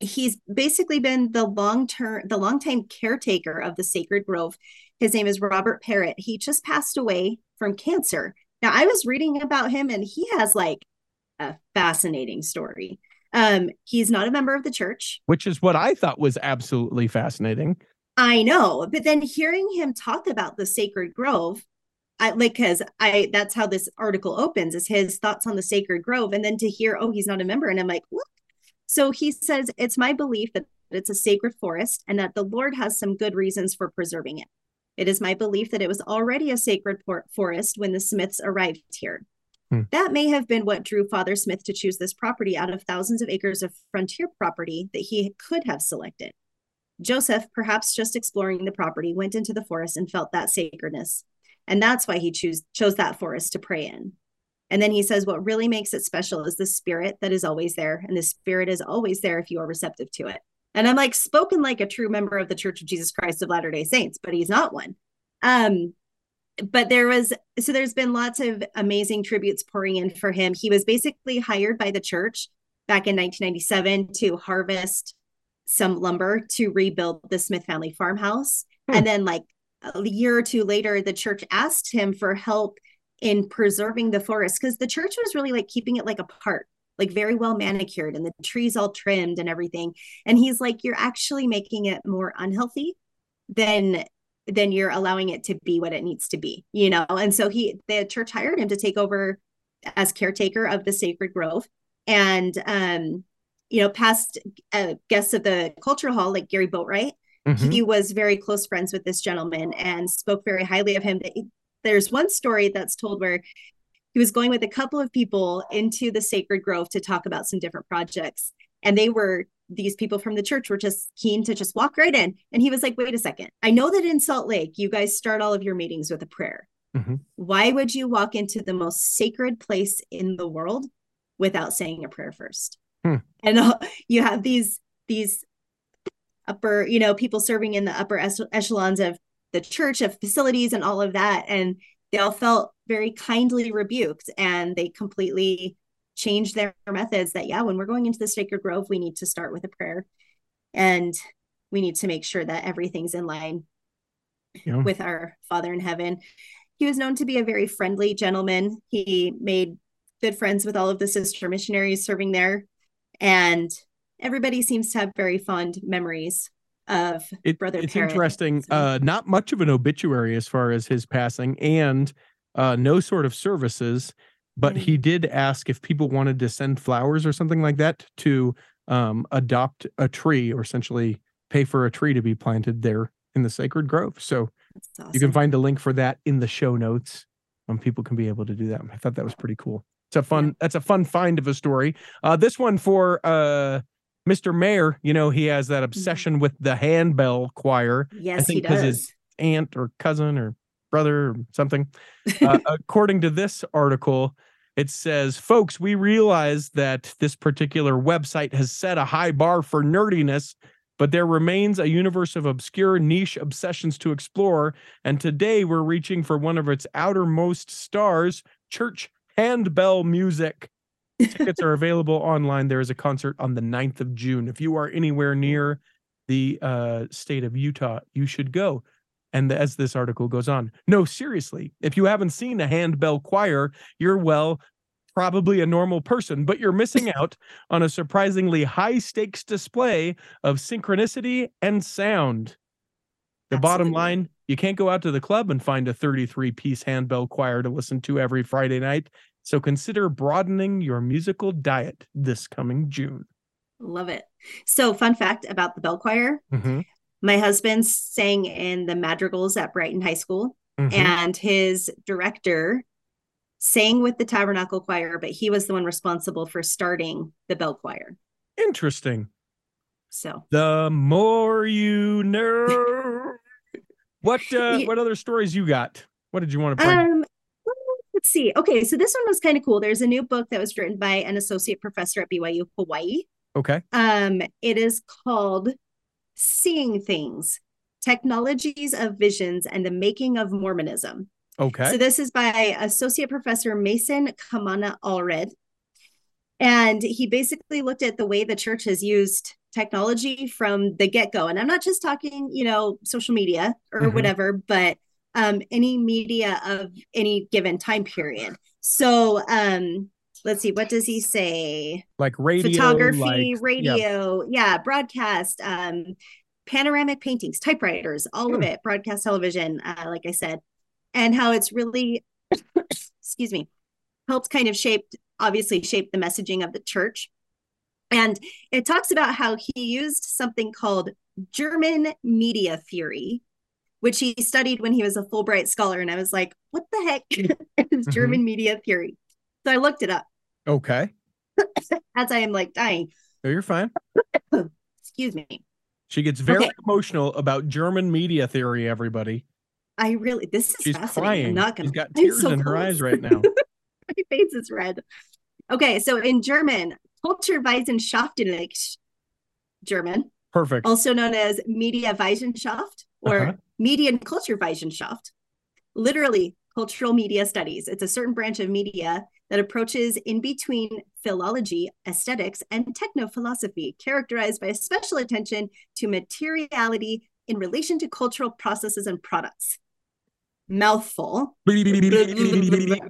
Speaker 2: he's basically been the long term, the longtime caretaker of the Sacred Grove. His name is Robert Parrott. He just passed away from cancer. Now, I was reading about him, and he has like a fascinating story. Um, he's not a member of the church.
Speaker 1: which is what i thought was absolutely fascinating
Speaker 2: I know, but then hearing him talk about the Sacred Grove, I like because I that's how this article opens is his thoughts on the Sacred Grove, and then to hear, oh, he's not a member, and I'm like, what? So he says, it's my belief that it's a sacred forest and that the Lord has some good reasons for preserving it. It is my belief that it was already a sacred forest when the Smiths arrived here.
Speaker 1: Hmm.
Speaker 2: That may have been what drew Father Smith to choose this property out of thousands of acres of frontier property that he could have selected. Joseph, perhaps just exploring the property, went into the forest and felt that sacredness. And that's why he choose, chose that forest to pray in. And then he says, What really makes it special is the spirit that is always there. And the spirit is always there if you are receptive to it. And I'm like, spoken like a true member of the Church of Jesus Christ of Latter day Saints, but he's not one. Um, but there was, so there's been lots of amazing tributes pouring in for him. He was basically hired by the church back in 1997 to harvest some lumber to rebuild the Smith family farmhouse.
Speaker 1: Hmm.
Speaker 2: And then, like a year or two later, the church asked him for help in preserving the forest because the church was really like keeping it like a park, like very well manicured and the trees all trimmed and everything. And he's like, You're actually making it more unhealthy than then you're allowing it to be what it needs to be, you know? And so he, the church hired him to take over as caretaker of the Sacred Grove. And, um, you know, past uh, guests of the cultural hall, like Gary Boatwright,
Speaker 1: Mhm.
Speaker 2: he was very close friends with this gentleman and spoke very highly of him. There's one story that's told where he was going with a couple of people into the Sacred Grove to talk about some different projects. And they were these people from the church were just keen to just walk right in. And he was like, wait a second. I know that in Salt Lake, you guys start all of your meetings with a prayer.
Speaker 1: Mhm.
Speaker 2: Why would you walk into the most sacred place in the world without saying a prayer first?
Speaker 1: Hmm.
Speaker 2: And uh, you have these, these upper, you know, people serving in the upper echelons of the church, of facilities, and all of that. And they all felt very kindly rebuked and they completely changed their methods that, yeah, when we're going into the sacred grove, we need to start with a prayer and we need to make sure that everything's in line
Speaker 1: Yeah.
Speaker 2: with our Father in heaven. He was known to be a very friendly gentleman. He made good friends with all of the sister missionaries serving there. And everybody seems to have very fond memories of
Speaker 1: It-
Speaker 2: Brother
Speaker 1: it's
Speaker 2: Parrott,
Speaker 1: interesting.
Speaker 2: so-
Speaker 1: Uh, not much of an obituary as far as his passing, and uh, no sort of services. But
Speaker 2: Mm.
Speaker 1: he did ask if people wanted to send flowers or something like that to um, adopt a tree, or essentially pay for a tree to be planted there in the sacred grove. So
Speaker 2: That's
Speaker 1: you can find the link for that in the show notes. Um, people can be able to do that. I thought that was pretty cool. It's a fun. That's a fun find of a story. Uh, this one for uh, Mr. Mayor. You know, he has that obsession with the handbell choir
Speaker 2: Yes,
Speaker 1: think
Speaker 2: he does.
Speaker 1: it's- aunt or cousin or brother or something. Uh, according to this article, it says, folks, we realize that this particular website has set a high bar for nerdiness, but there remains a universe of obscure niche obsessions to explore. And today we're reaching for one of its outermost stars, church handbell music. Tickets are available online. There is a concert on the 9th of June. If you are anywhere near the uh, state of Utah, you should go. And as this article goes on, no, seriously, if you haven't seen a handbell choir, you're well, probably a normal person, but you're missing out on a surprisingly high stakes display of synchronicity and sound. The bottom line you can't go out to the club and find a 33 piece handbell choir to listen to every Friday night. So consider broadening your musical diet this coming June.
Speaker 2: Love it. So, fun fact about the bell choir
Speaker 1: Mhm,
Speaker 2: my husband sang in the madrigals at Brighton High School,
Speaker 1: mhm.
Speaker 2: and his director sang with the Tabernacle Choir, but he was the one responsible for starting the bell choir.
Speaker 1: Interesting.
Speaker 2: So,
Speaker 1: The more you know. What uh, what other stories you got? What did you want to bring?
Speaker 2: um, let's see. Okay, so this one was kind of cool. There's a new book that was written by an associate professor at BYU Hawaii.
Speaker 1: okay.
Speaker 2: Um, it is called Seeing Things: Technologies of Visions and the Making of Mormonism.
Speaker 1: Okay.
Speaker 2: So this is by Associate Professor Mason Kamana Allred. And he basically looked at the way the church has used technology from the get-go. And I'm not just talking, you know, social media or
Speaker 1: Mhm.
Speaker 2: whatever, but um, any media of any given time period. So um, let's see, what does he say?
Speaker 1: like radio,
Speaker 2: photography,
Speaker 1: like-
Speaker 2: radio, yeah. broadcast, um, panoramic paintings, typewriters, all of
Speaker 1: Hmm.
Speaker 2: it, broadcast television, uh, like I said, and how it's really, excuse me, helped kind of shape, obviously, shape the messaging of the church. And it talks about how he used something called German media theory, which he studied when he was a Fulbright scholar. And I was like, what the heck is
Speaker 1: Mhm.
Speaker 2: German media theory? So I looked it up
Speaker 1: Okay.
Speaker 2: as I am like dying.
Speaker 1: No, you're fine.
Speaker 2: Excuse me.
Speaker 1: She gets very
Speaker 2: Okay.
Speaker 1: emotional about German media theory, everybody.
Speaker 2: I really this is
Speaker 1: She's
Speaker 2: fascinating.
Speaker 1: crying.
Speaker 2: I'm not gonna
Speaker 1: She's got tears
Speaker 2: so
Speaker 1: in her eyes right now.
Speaker 2: My face is red. Okay, so in German, Kulturwissenschaften, German,
Speaker 1: Perfect.
Speaker 2: also known as Medienwissenschaft or
Speaker 1: Uh-huh.
Speaker 2: Medienkulturwissenschaft, literally cultural media studies. It's a certain branch of media that approaches in between philology, aesthetics, and techno philosophy, characterized by a special attention to materiality in relation to cultural processes and products. Mouthful,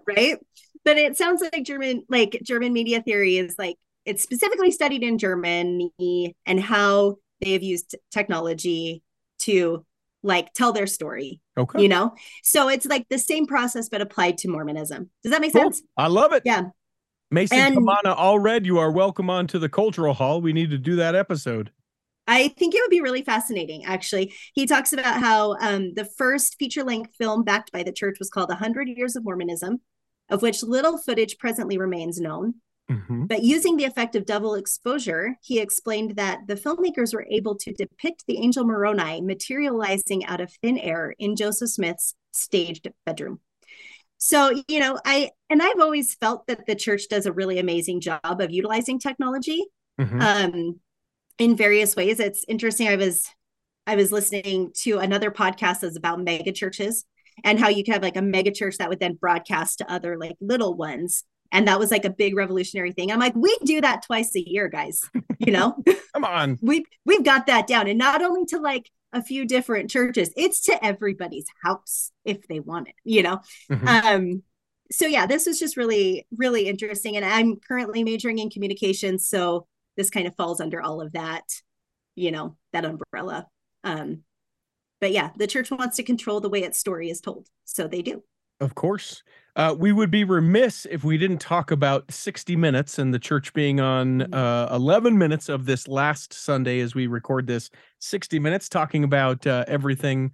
Speaker 2: right? But it sounds like German, like German media theory is like it's specifically studied in Germany and how they have used technology to like tell their story,
Speaker 1: okay.
Speaker 2: you know? So it's like the same process but applied to Mormonism. Does that make
Speaker 1: Cool.
Speaker 2: sense?
Speaker 1: I love it.
Speaker 2: Yeah.
Speaker 1: Mason
Speaker 2: And-
Speaker 1: Kamana, Allred. You are welcome on to the cultural hall. We need to do that episode.
Speaker 2: I think it would be really fascinating, actually. He talks about how um, the first feature length film backed by the church was called 100 Years of Mormonism, of which little footage presently remains known.
Speaker 1: Mhm.
Speaker 2: But using the effect of double exposure, he explained that the filmmakers were able to depict the angel Moroni materializing out of thin air in Joseph Smith's staged bedroom. So, you know, I and I've always felt that the church does a really amazing job of utilizing technology
Speaker 1: Mhm.
Speaker 2: um in various ways. It's interesting. I was I was listening to another podcast that's about mega churches and how you could have like a mega church that would then broadcast to other like little ones. And that was like a big revolutionary thing. I'm like, we do that twice a year, guys. You know,
Speaker 1: Come on.
Speaker 2: we we've got that down. And not only to like a few different churches, it's to everybody's house if they want it, you know.
Speaker 1: Mhm.
Speaker 2: Um, so yeah, this was just really, really interesting. And I'm currently majoring in communications. So this kind of falls under all of that, you know, that umbrella. Um, but yeah, the church wants to control the way its story is told, so they do.
Speaker 1: Of course. Uh, we would be remiss if we didn't talk about 60 minutes and the church being on
Speaker 2: Mhm.
Speaker 1: uh, 11 minutes of this last Sunday as we record this 60 minutes, talking about uh, everything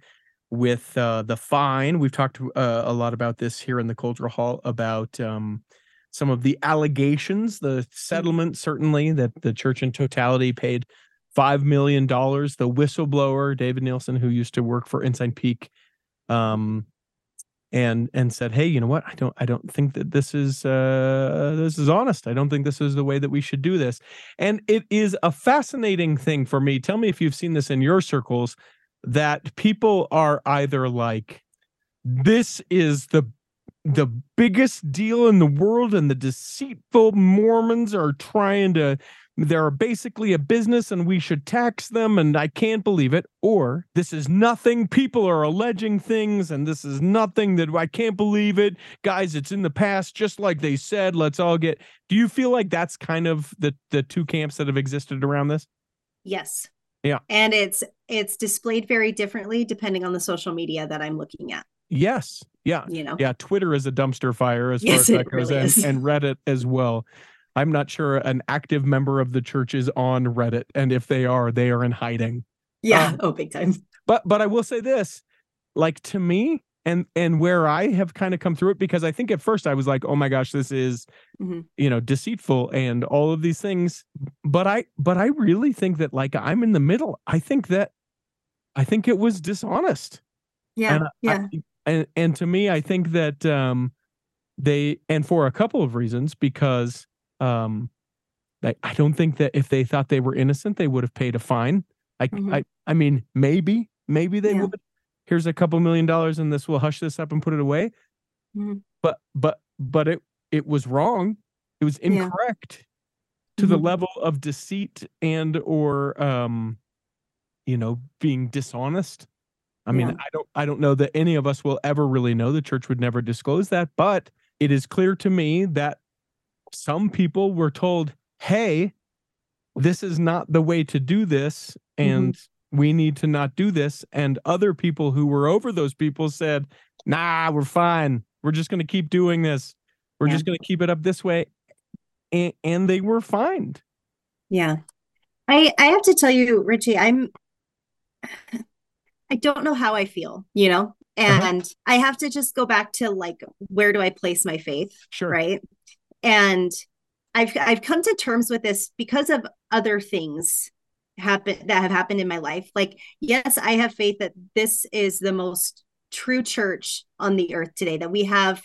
Speaker 1: with uh, the fine. We've talked uh, a lot about this here in the Cultural Hall about um, some of the allegations, the settlement, certainly, that the church in totality paid $5 million. The whistleblower, David Nielsen, who used to work for Ensign Peak, um, and and said hey you know what? I don't i don't think that this is uh this is honest. I don't think this is the way that we should do this. And it is a fascinating thing for me. Tell me if you've seen this in your circles that people are either like this is the the biggest deal in the world and the deceitful mormons are trying to they're basically a business and we should tax them and I can't believe it. Or this is nothing. People are alleging things and this is nothing that I can't believe it. Guys, it's in the past, just like they said. Let's all get. Do you feel like that's kind of the the two camps that have existed around this?
Speaker 2: Yes.
Speaker 1: Yeah.
Speaker 2: And it's it's displayed very differently depending on the social media that I'm looking at.
Speaker 1: Yes. Yeah.
Speaker 2: You know.
Speaker 1: Yeah. Twitter is a dumpster fire as far as that goes,
Speaker 2: really
Speaker 1: and, and Reddit as well. I'm not sure an active member of the church is on Reddit, and if they are, they are in hiding.
Speaker 2: Yeah.
Speaker 1: Um,
Speaker 2: oh, big time.
Speaker 1: but but I will say this, like to me, and and where I have kind of come through it because I think at first I was like, oh my gosh, this is
Speaker 2: Mhm.
Speaker 1: you know deceitful and all of these things. But I but I really think that like I'm in the middle. I think that I think it was dishonest.
Speaker 2: Yeah.
Speaker 1: and I-
Speaker 2: yeah.
Speaker 1: and and to me, I think that um they and for a couple of reasons because um I, I don't think that if they thought they were innocent, they would have paid a fine. I
Speaker 2: Mhm.
Speaker 1: I I mean maybe maybe they
Speaker 2: Yeah.
Speaker 1: would. Here's a couple million dollars and this will hush this up and put it away.
Speaker 2: Mhm.
Speaker 1: But but but it it was wrong. It was
Speaker 2: Yeah.
Speaker 1: incorrect to the
Speaker 2: Mhm.
Speaker 1: level of deceit and or um you know being dishonest. I mean,
Speaker 2: Yeah.
Speaker 1: I don't I don't know that any of us will ever really know. The church would never disclose that, but it is clear to me that some people were told, "Hey, this is not the way to do this and we need to not do this." And other people who were over those people said, "Nah, we're fine. We're just going to keep doing this. We're
Speaker 2: Yeah.
Speaker 1: just going to keep it up this way." And and they were fined.
Speaker 2: Yeah. I I have to tell you, Richie, I'm I don't know how I feel, you know?
Speaker 1: Uh-huh.
Speaker 2: And I have to just go back to like where do I place my faith,
Speaker 1: Sure.
Speaker 2: right? And I've I've come to terms with this because of other things happen that have happened in my life. Like, yes, I have faith that this is the most true church on the earth today, that we have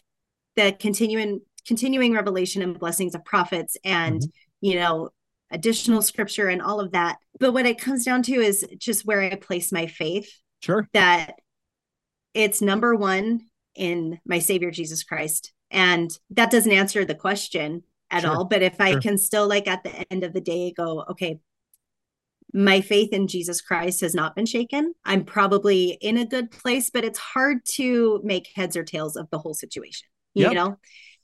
Speaker 2: the continuing continuing revelation and blessings of prophets and mm-hmm. you know additional scripture and all of that but what it comes down to is just where i place my faith
Speaker 1: Sure.
Speaker 2: that it's number one in my savior jesus christ and that doesn't answer the question at
Speaker 1: Sure,
Speaker 2: all but if i
Speaker 1: sure.
Speaker 2: can still like at the end of the day go okay my faith in jesus christ has not been shaken i'm probably in a good place but it's hard to make heads or tails of the whole situation you
Speaker 1: Yep.
Speaker 2: know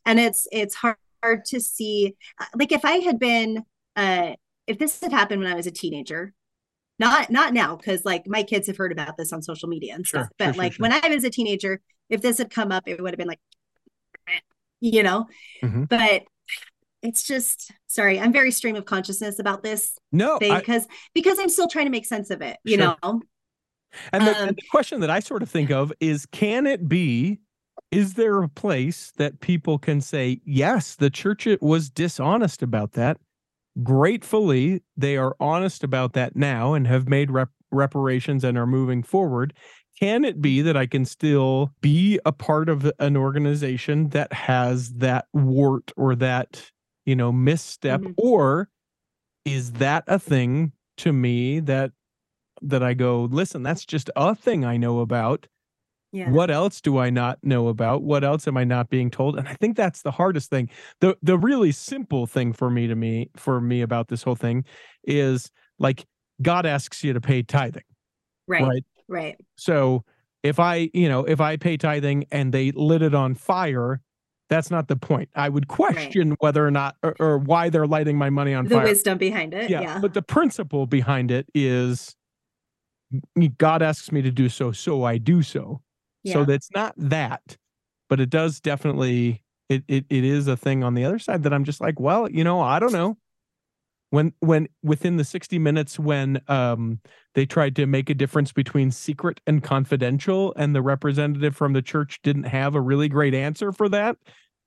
Speaker 2: and it's it's hard, hard to see uh, like if i had been uh if this had happened when i was a teenager not not now because like my kids have heard about this on social media and stuff
Speaker 1: sure,
Speaker 2: but
Speaker 1: sure,
Speaker 2: like
Speaker 1: sure.
Speaker 2: when i was a teenager if this had come up it would have been like you know
Speaker 1: Mhm.
Speaker 2: but it's just sorry i'm very stream of consciousness about this
Speaker 1: No, I-
Speaker 2: because because i'm still trying to make sense of it you
Speaker 1: Sure.
Speaker 2: know
Speaker 1: And the,
Speaker 2: Um,
Speaker 1: and the question that I sort of think of is can it be, is there a place that people can say, yes, the church it was dishonest about that? Gratefully, they are honest about that now and have made rep- reparations and are moving forward. Can it be that I can still be a part of an organization that has that wart or that, you know, misstep?
Speaker 2: Mhm.
Speaker 1: Or is that a thing to me that that I go, listen, that's just a thing I know about.
Speaker 2: yeah
Speaker 1: What else do I not know about? What else am I not being told? And I think that's the hardest thing. The the really simple thing for me to me for me about this whole thing is like God asks you to pay tithing,
Speaker 2: right
Speaker 1: right?
Speaker 2: Right
Speaker 1: So if I, you know, if I pay tithing and they lit it on fire, that's not the point. I would question whether or not or, or why they're lighting my money on
Speaker 2: the
Speaker 1: fire.
Speaker 2: The wisdom behind it
Speaker 1: yeah,
Speaker 2: yeah
Speaker 1: but the principle behind it is God asks me to do so, so I do so.
Speaker 2: Yeah.
Speaker 1: So that's not that, but it does definitely it, it it is a thing on the other side that I'm just like, well, you know, I don't know. When when within the 60 minutes when um they tried to make a difference between secret and confidential and the representative from the church didn't have a really great answer for that,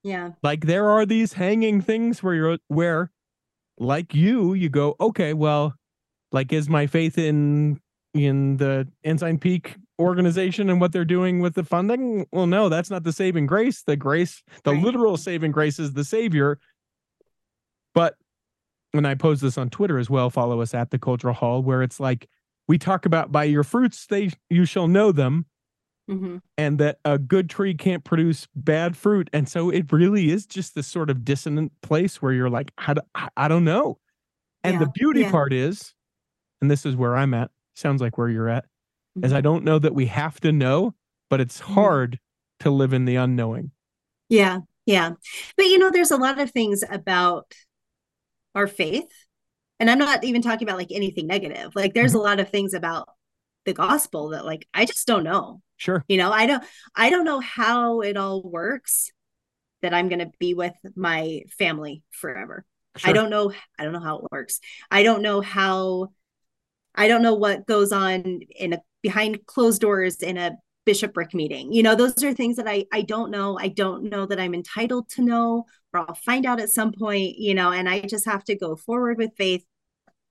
Speaker 2: Yeah.
Speaker 1: like there are these hanging things where you're where like you you go okay well like is my faith in in the ensign peak organization and what they're doing with the funding well no that's not the saving grace the grace the
Speaker 2: Right.
Speaker 1: literal saving grace is the savior but when i post this on twitter as well follow us at the cultural hall where it's like we talk about by your fruits they you shall know them
Speaker 2: hmm
Speaker 1: and that a good tree can't produce bad fruit and so it really is just this sort of dissonant place where you're like i don't know and the beauty
Speaker 2: yeah.
Speaker 1: part is and this is where i'm at sounds like where you're at is
Speaker 2: Mhm.
Speaker 1: i don't know that we have to know but it's
Speaker 2: Mhm.
Speaker 1: hard to live in the unknowing
Speaker 2: Yeah, yeah. But you know, there's a lot of things about our faith, and I'm not even talking about like anything negative. Like there's mm-hmm. a lot of things about the gospel that like I just don't know.
Speaker 1: sure
Speaker 2: You know, I don't I don't know how it all works that I'm going to be with my family forever.
Speaker 1: sure
Speaker 2: I don't know I don't know how it works. I don't know how I don't know what goes on in a behind closed doors in a bishopric meeting. You know, those are things that I I don't know. I don't know that I'm entitled to know or I'll find out at some point, you know, and I just have to go forward with faith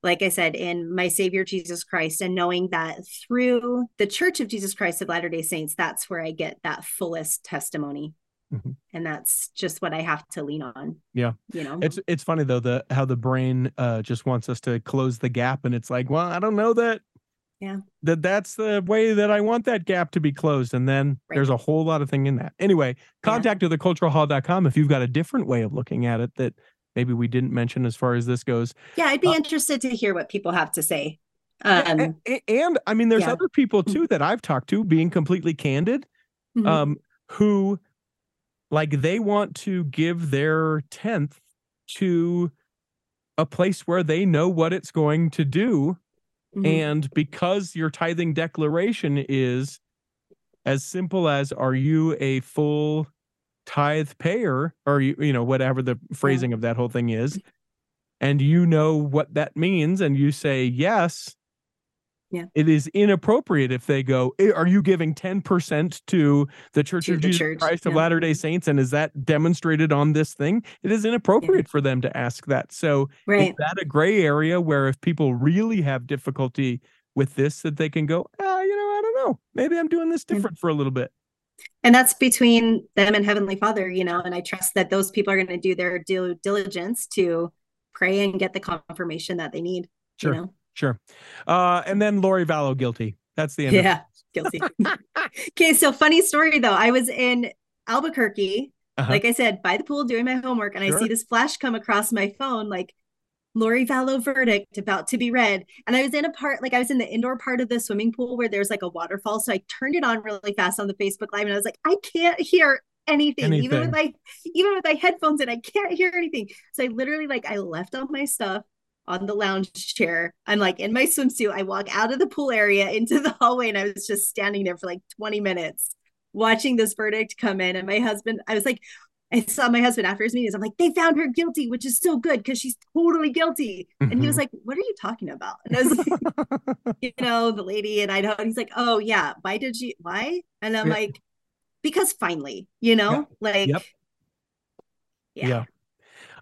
Speaker 2: like I said in my savior Jesus Christ and knowing that through the Church of Jesus Christ of Latter-day Saints that's where I get that fullest testimony.
Speaker 1: Mhm.
Speaker 2: And that's just what I have to lean on.
Speaker 1: Yeah.
Speaker 2: You know.
Speaker 1: it's it's funny though the how the brain uh just wants us to close the gap and it's like well i don't know that
Speaker 2: Yeah.
Speaker 1: that that's the way that i want that gap to be closed and then
Speaker 2: Right.
Speaker 1: there's a whole lot of thing in that anyway contact to theculturalhall.com if you've got a different way of looking at it that maybe we didn't mention as far as this goes
Speaker 2: Yeah, I'd be
Speaker 1: Uh,
Speaker 2: interested to hear what people have to say. Um,
Speaker 1: a- a- and i mean there's
Speaker 2: yeah.
Speaker 1: other people too that i've talked to being completely candid
Speaker 2: mhm.
Speaker 1: um who like they want to give their tenth to a place where they know what it's going to do
Speaker 2: Mhm.
Speaker 1: and because your tithing declaration is as simple as are you a full tithe payer or you you know whatever the phrasing of that whole thing is and you know what that means and you say yes
Speaker 2: Yeah.
Speaker 1: it is inappropriate if they go "Eh, are you giving 10% to the church
Speaker 2: To
Speaker 1: of
Speaker 2: the
Speaker 1: jesus
Speaker 2: church,
Speaker 1: christ of
Speaker 2: yeah.
Speaker 1: latter day saints and is that demonstrated on this thing it is inappropriate for them to ask that so
Speaker 2: right.
Speaker 1: is that a gray area where if people really have difficulty with this that they can go ah, you know i don't know maybe i'm doing this
Speaker 2: Yeah.
Speaker 1: different for a little bit
Speaker 2: And that's between them and Heavenly Father, you know, and I trust that those people are going to do their due diligence to pray and get the confirmation that they need.
Speaker 1: Sure.
Speaker 2: You know?
Speaker 1: Sure uh and then lori vallow guilty that's the end of it.
Speaker 2: Yeah, guilty. okay, so funny story though. I was in Albuquerque,
Speaker 1: Uh-huh.
Speaker 2: like I said, by the pool doing my homework, and I see this flash come across my phone, like Lori Vallow verdict about to be read. And I was in a part, like I was in the indoor part of the swimming pool where there's like a waterfall. So I turned it on really fast on the Facebook Live, and I was like, I can't hear anything, even with my even with my headphones and I can't hear anything. So I literally like I left all my stuff on the lounge chair. I'm like in my swimsuit. I walk out of the pool area into the hallway, and I was just standing there for like 20 minutes watching this verdict come in. And my husband, I was like, I saw my husband after his meetings. I'm like, they found her guilty, which is so good because she's totally guilty. And he was mm-hmm. like, What are you talking about? And I was like, you know, the lady and I know. And he's like, Oh yeah, why did you why? And I'm
Speaker 1: Yeah.
Speaker 2: like, because finally, you know, like
Speaker 1: Yep.
Speaker 2: yeah.
Speaker 1: Yeah.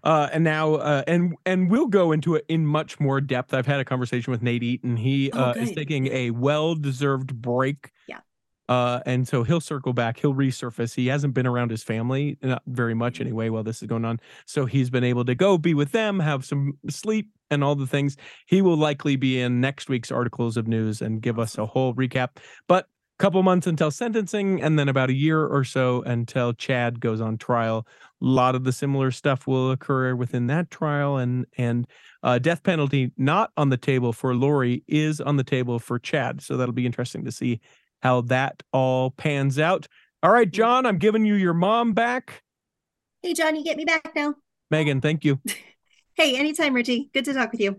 Speaker 1: Uh, and now, uh, and and we'll go into it in much more depth. I've had a conversation with Nate Eaton. He
Speaker 2: Oh,
Speaker 1: uh, is taking a well-deserved break.
Speaker 2: Yeah.
Speaker 1: Uh, and so he'll circle back. He'll resurface. He hasn't been around his family, not very much
Speaker 2: Mm-hmm.
Speaker 1: anyway, while this is going on. So he's been able to go be with them, have some sleep, and all the things. He will likely be in next week's articles of news and give us a whole recap. But couple months until sentencing and then about a year or so until Chad goes on trial. A lot of the similar stuff will occur within that trial and and uh, death penalty not on the table for Lori is on the table for Chad. So that'll be interesting to see how that all pans out. All right, John, I'm giving you your mom back.
Speaker 2: Hey John, you get me back now.
Speaker 1: Megan, thank you.
Speaker 2: Hey, anytime, Richie. Good to talk with you.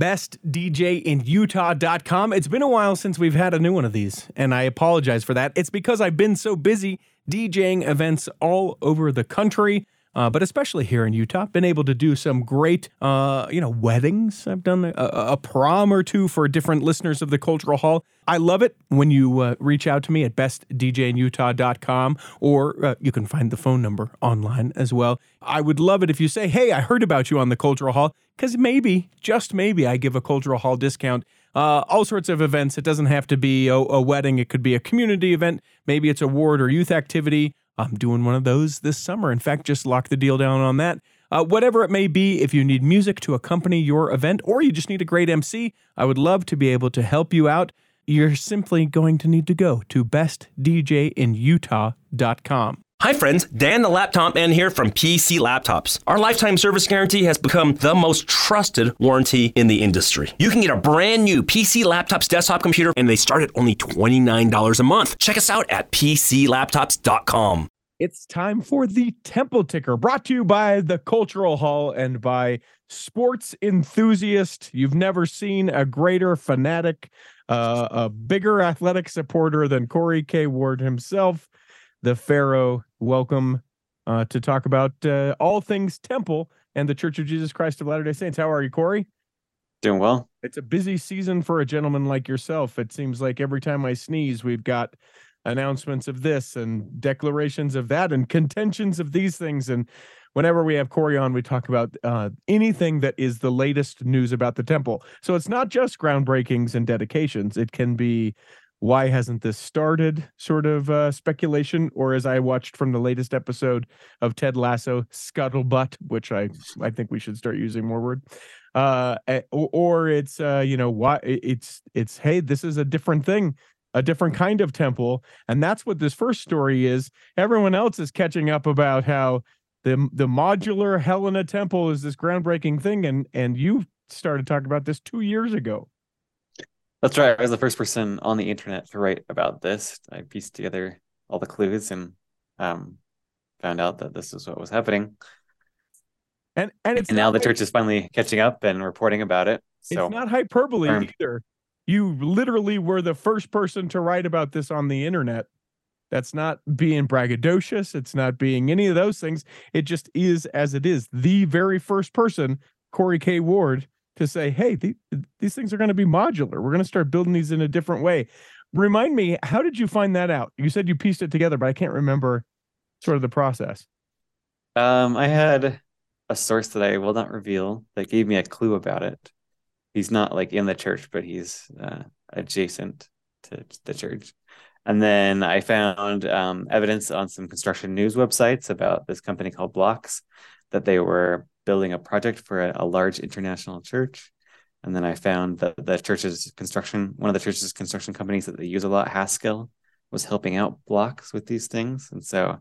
Speaker 1: bestdjinutah.com. It's been a while since we've had a new one of these, and I apologize for that. It's because I've been so busy DJing events all over the country. Uh, but especially here in Utah, been able to do some great, uh, you know, weddings. I've done a, a, prom or two for different listeners of the Cultural Hall. I love it when you uh, reach out to me at bestdjinutah.com or uh, you can find the phone number online as well. I would love it if you say, hey, I heard about you on the Cultural Hall, because maybe, just maybe, I give a Cultural Hall discount. Uh, all sorts of events. It doesn't have to be a, a wedding, it could be a community event. Maybe it's a ward or youth activity. I'm doing one of those this summer. In fact, just lock the deal down on that. Uh, whatever it may be, if you need music to accompany your event or you just need a great MC, I would love to be able to help you out. You're simply going to need to go to bestdjinutah.com.
Speaker 6: Hi, friends. Dan the Laptop Man here from PC Laptops. Our lifetime service guarantee has become the most trusted warranty in the industry. You can get a brand new PC Laptops desktop computer, and they start at only $29 a month. Check us out at PCLaptops.com.
Speaker 1: It's time for the Temple Ticker, brought to you by the Cultural Hall and by sports enthusiast. You've never seen a greater fanatic, uh, a bigger athletic supporter than Corey K. Ward himself the Pharaoh. Welcome uh, to talk about uh, all things Temple and the Church of Jesus Christ of Latter day Saints. How are you, Corey?
Speaker 7: Doing well.
Speaker 1: It's a busy season for a gentleman like yourself. It seems like every time I sneeze, we've got announcements of this and declarations of that and contentions of these things. And whenever we have Corey on, we talk about uh, anything that is the latest news about the temple. So it's not just groundbreakings and dedications, it can be why hasn't this started sort of uh, speculation or as i watched from the latest episode of ted lasso scuttlebutt which i i think we should start using more word uh or it's uh you know why it's it's hey this is a different thing a different kind of temple and that's what this first story is. Everyone else is catching up about how the the modular helena temple is this groundbreaking thing and and you started talking about this two years ago
Speaker 7: that's right. I was the first person on the internet to write about this. I pieced together all the clues and um, found out that this is what was happening.
Speaker 1: And and,
Speaker 7: and now the church is finally catching up and reporting about it. So
Speaker 1: it's not hyperbole um, either. You literally were the first person to write about this on the internet. That's not being braggadocious. It's not being any of those things. It just is as it is. The very first person, Corey K. Ward, to say, hey, the, these things are going to be modular. We're going to start building these in a different way. Remind me, how did you find that out? You said you pieced it together, but I can't remember sort of the process.
Speaker 7: Um, I had a source that I will not reveal that gave me a clue about it. He's not like in the church, but he's uh, adjacent to the church. And then I found um, evidence on some construction news websites about this company called Blox that they were building a project for a, a large international church. And then I found that the church's construction, one of the church's construction companies that they use a lot, Haskell, was helping out Blox with these things. And so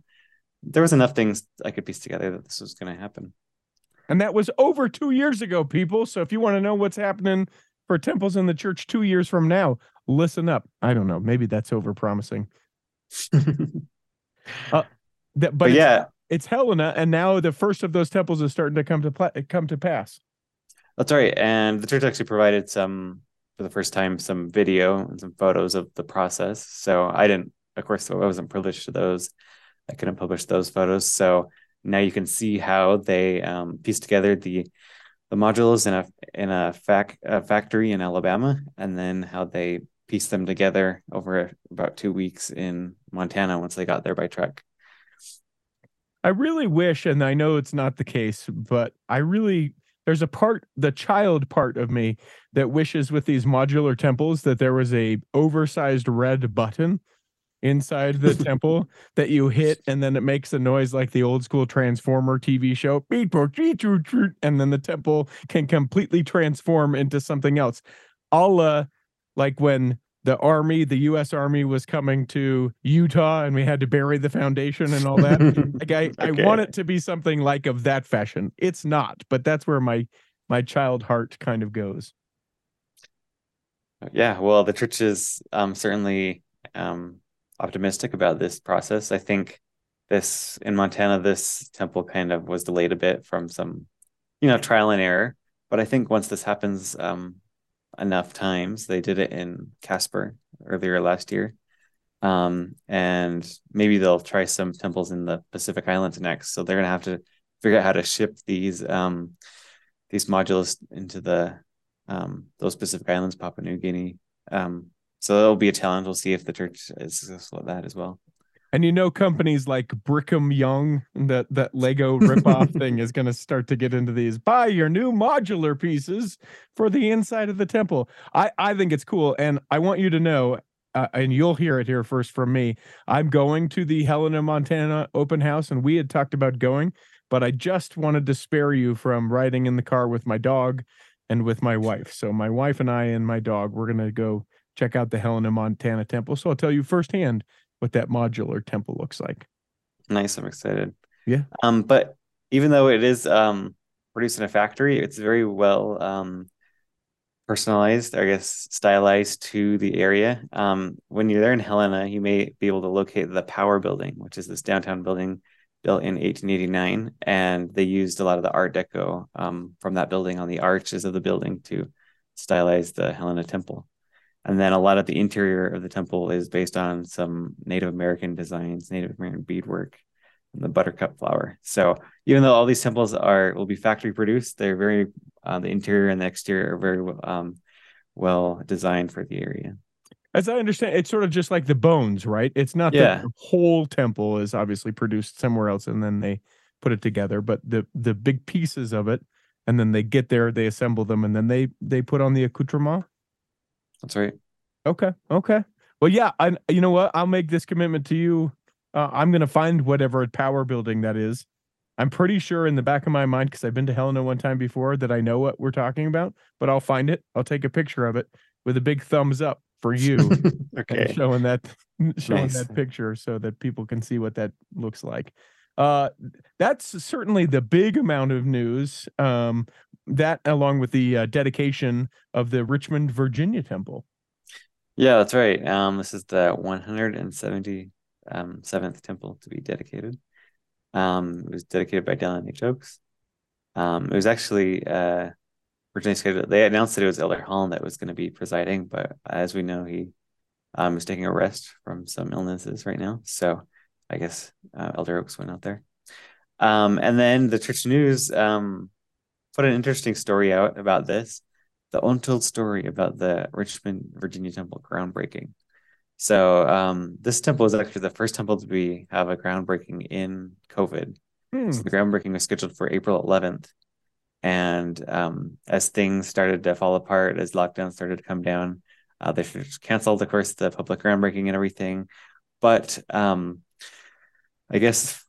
Speaker 7: there was enough things I could piece together that this was going to happen.
Speaker 1: And that was over two years ago, people. So if you want to know what's happening for temples in the church two years from now, listen up. I don't know. Maybe that's over promising. uh, that, but,
Speaker 7: but yeah,
Speaker 1: it's Helena, and now the first of those temples is starting to come to pla- come to pass.
Speaker 7: That's right, and the church actually provided some for the first time some video and some photos of the process. So I didn't, of course, I wasn't privileged to those. I couldn't publish those photos. So now you can see how they um, piece together the the modules in a in a, fac, a factory in Alabama, and then how they piece them together over about two weeks in Montana once they got there by truck.
Speaker 1: I really wish, and I know it's not the case, but I really there's a part, the child part of me that wishes with these modular temples that there was a oversized red button inside the temple that you hit and then it makes a noise like the old school transformer tv show and then the temple can completely transform into something else. All uh like when the army, the U.S. Army was coming to Utah, and we had to bury the foundation and all that. like I, okay. I want it to be something like of that fashion. It's not, but that's where my my child heart kind of goes.
Speaker 7: Yeah, well, the church is um, certainly um, optimistic about this process. I think this in Montana, this temple kind of was delayed a bit from some, you know, trial and error. but I think once this happens um, enough times, they did it in Casper earlier last year. Um, and maybe they'll try some temples in the Pacific Islands next. So they're gonna have to figure out how to ship these um, these modules into the um, those Pacific Islands, Papua New Guinea. Um, so it'll be a challenge. We'll see if the church is successful at that as well.
Speaker 1: And you know, companies like Brigham Young, that that Lego ripoff thing is going to start to get into these. Buy your new modular pieces for the inside of the temple. I I think it's cool, and I want you to know, uh, and you'll hear it here first from me. I'm going to the Helena, Montana open house, and we had talked about going, but I just wanted to spare you from riding in the car with my dog and with my wife. So my wife and I and my dog, we're going to go check out the Helena, Montana temple. So I'll tell you firsthand what that modular temple looks like.
Speaker 7: Nice. I'm excited.
Speaker 1: Yeah.
Speaker 7: Um, but even though it is um produced in a factory, it's very well um personalized, I guess stylized to the area. Um, when you're there in Helena, you may be able to locate the Power Building, which is this downtown building built in 1889, and they used a lot of the Art Deco um, from that building on the arches of the building to stylize the Helena Temple. And then a lot of the interior of the temple is based on some Native American designs, Native American beadwork, and the buttercup flower. So even though all these temples are will be factory produced, they're very uh, the interior and the exterior are very um, well designed for the area.
Speaker 1: As I understand, it's sort of just like the bones, right? It's not
Speaker 7: Yeah.
Speaker 1: that the whole temple is obviously produced somewhere else and then they put it together, but the the big pieces of it, and then they get there, they assemble them, and then they they put on the accoutrement.
Speaker 7: That's right.
Speaker 1: Okay. Okay. Well, yeah. I. You know what? I'll make this commitment to you. Uh, I'm gonna find whatever power building that is. I'm pretty sure in the back of my mind because I've been to Helena one time before that I know what we're talking about. But I'll find it. I'll take a picture of it with a big thumbs up for you,
Speaker 7: okay.
Speaker 1: showing that showing
Speaker 7: Nice.
Speaker 1: that picture so that people can see what that looks like. Uh, that's certainly the big amount of news. Um, that along with the uh, dedication of the Richmond, Virginia temple.
Speaker 7: Yeah, that's right. Um, this is the 177th um, temple to be dedicated. Um, it was dedicated by Dallin H. Oaks. Um, it was actually uh, originally scheduled. They announced that it was Elder Holland that was going to be presiding, but as we know, he um, is taking a rest from some illnesses right now. So I guess uh, Elder Oaks went out there. Um, and then the Church News um, put an interesting story out about this the untold story about the Richmond, Virginia temple groundbreaking. So um, this temple is actually the first temple to be have a groundbreaking in COVID.
Speaker 1: Hmm.
Speaker 7: So the groundbreaking was scheduled for April 11th, and um, as things started to fall apart, as lockdown started to come down, uh, they canceled, of course, the public groundbreaking and everything. But um, I guess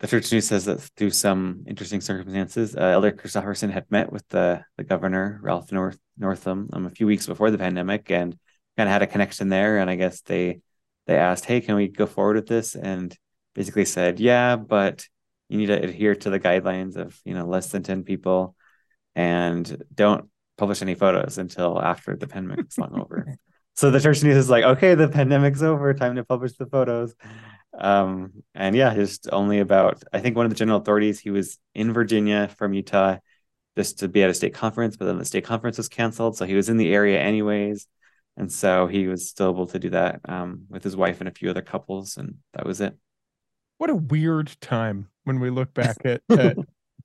Speaker 7: the church news says that through some interesting circumstances, uh, Elder Christofferson had met with the the governor Ralph North Northam um, a few weeks before the pandemic and kind of had a connection there. And I guess they they asked, "Hey, can we go forward with this?" And basically said, "Yeah, but you need to adhere to the guidelines of you know less than ten people, and don't publish any photos until after the pandemic's long over." So the church news is like, "Okay, the pandemic's over. Time to publish the photos." Um, and yeah, just only about I think one of the general authorities he was in Virginia from Utah just to be at a state conference, but then the state conference was canceled, so he was in the area anyways, and so he was still able to do that um, with his wife and a few other couples, and that was it.
Speaker 1: What a weird time when we look back at, at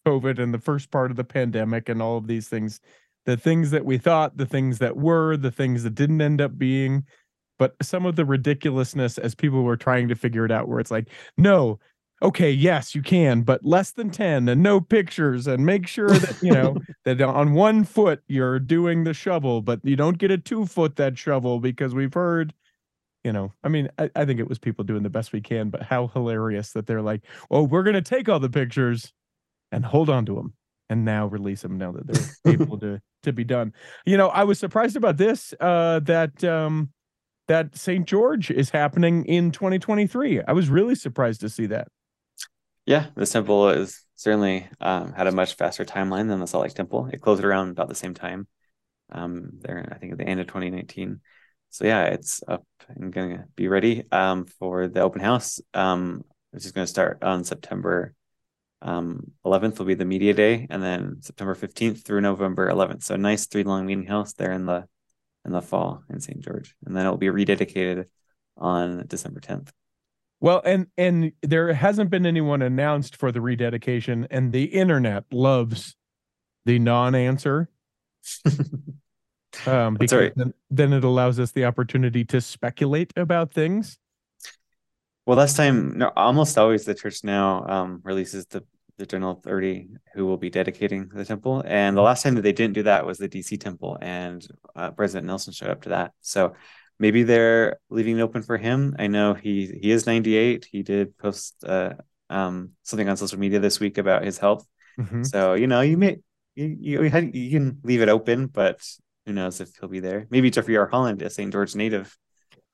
Speaker 1: COVID and the first part of the pandemic and all of these things. The things that we thought, the things that were, the things that didn't end up being, but some of the ridiculousness as people were trying to figure it out, where it's like, no, okay, yes, you can, but less than 10 and no pictures and make sure that, you know, that on one foot you're doing the shovel, but you don't get a two foot that shovel because we've heard you know, I mean, I, I think it was people doing the best we can, but how hilarious that they're like, oh, we're going to take all the pictures and hold on to them and now release them now that they're able to to be done. You know, I was surprised about this uh that um that St. George is happening in 2023. I was really surprised to see that.
Speaker 7: Yeah, the temple is certainly um, had a much faster timeline than the Salt Lake Temple. It closed around about the same time. Um, there, I think at the end of 2019. So yeah, it's up and gonna be ready um, for the open house, um, which is going to start on September um, 11th will be the media day, and then September 15th through November 11th. So nice three long meeting house there in the in the fall in St. George, and then it will be rededicated on December 10th.
Speaker 1: Well, and and there hasn't been anyone announced for the rededication, and the internet loves the non-answer. um, because
Speaker 7: right.
Speaker 1: then, then it allows us the opportunity to speculate about things.
Speaker 7: Well, last time, no, almost always the church now um, releases the the general authority who will be dedicating the temple. And the last time that they didn't do that was the DC temple, and uh, President Nelson showed up to that. So maybe they're leaving it open for him. I know he he is 98. He did post uh, um, something on social media this week about his health.
Speaker 1: Mhm.
Speaker 7: So you know, you may you you, you can leave it open, but who knows if he'll be there? Maybe Jeffrey R. Holland, a St. George native,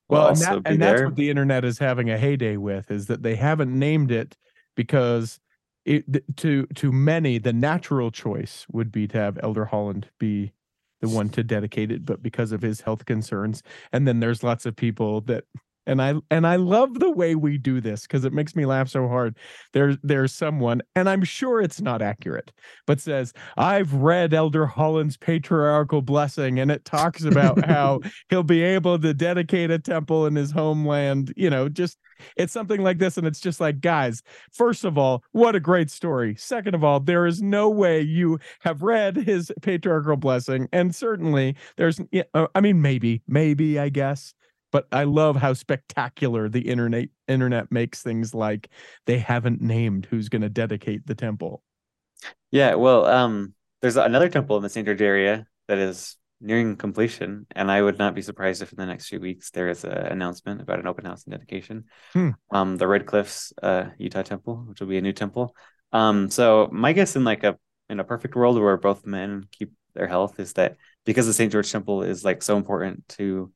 Speaker 1: Well, and, that, and that's what the internet is having a heyday with is that they haven't named it because it to to many the natural choice would be to have Elder Holland be the one to dedicate it, but because of his health concerns, and then there's lots of people that. And I and I love the way we do this because it makes me laugh so hard. There's there's someone, and I'm sure it's not accurate, but says, I've read Elder Holland's patriarchal blessing, and it talks about how he'll be able to dedicate a temple in his homeland. You know, just it's something like this. And it's just like, guys, first of all, what a great story. Second of all, there is no way you have read his patriarchal blessing. And certainly there's, yeah, uh, I mean, maybe, maybe, I guess. But I love how spectacular the internet internet makes things like they haven't named who's going to dedicate the temple.
Speaker 7: Yeah, well, um, there's another temple in the St. George area that is nearing completion, and I would not be surprised if in the next few weeks there is an announcement about an open house and dedication.
Speaker 1: Hmm.
Speaker 7: Um, the Red Cliffs, uh, Utah temple, which will be a new temple. Um, so my guess in like a in a perfect world where both men keep their health is that because the St. George temple is like so important to,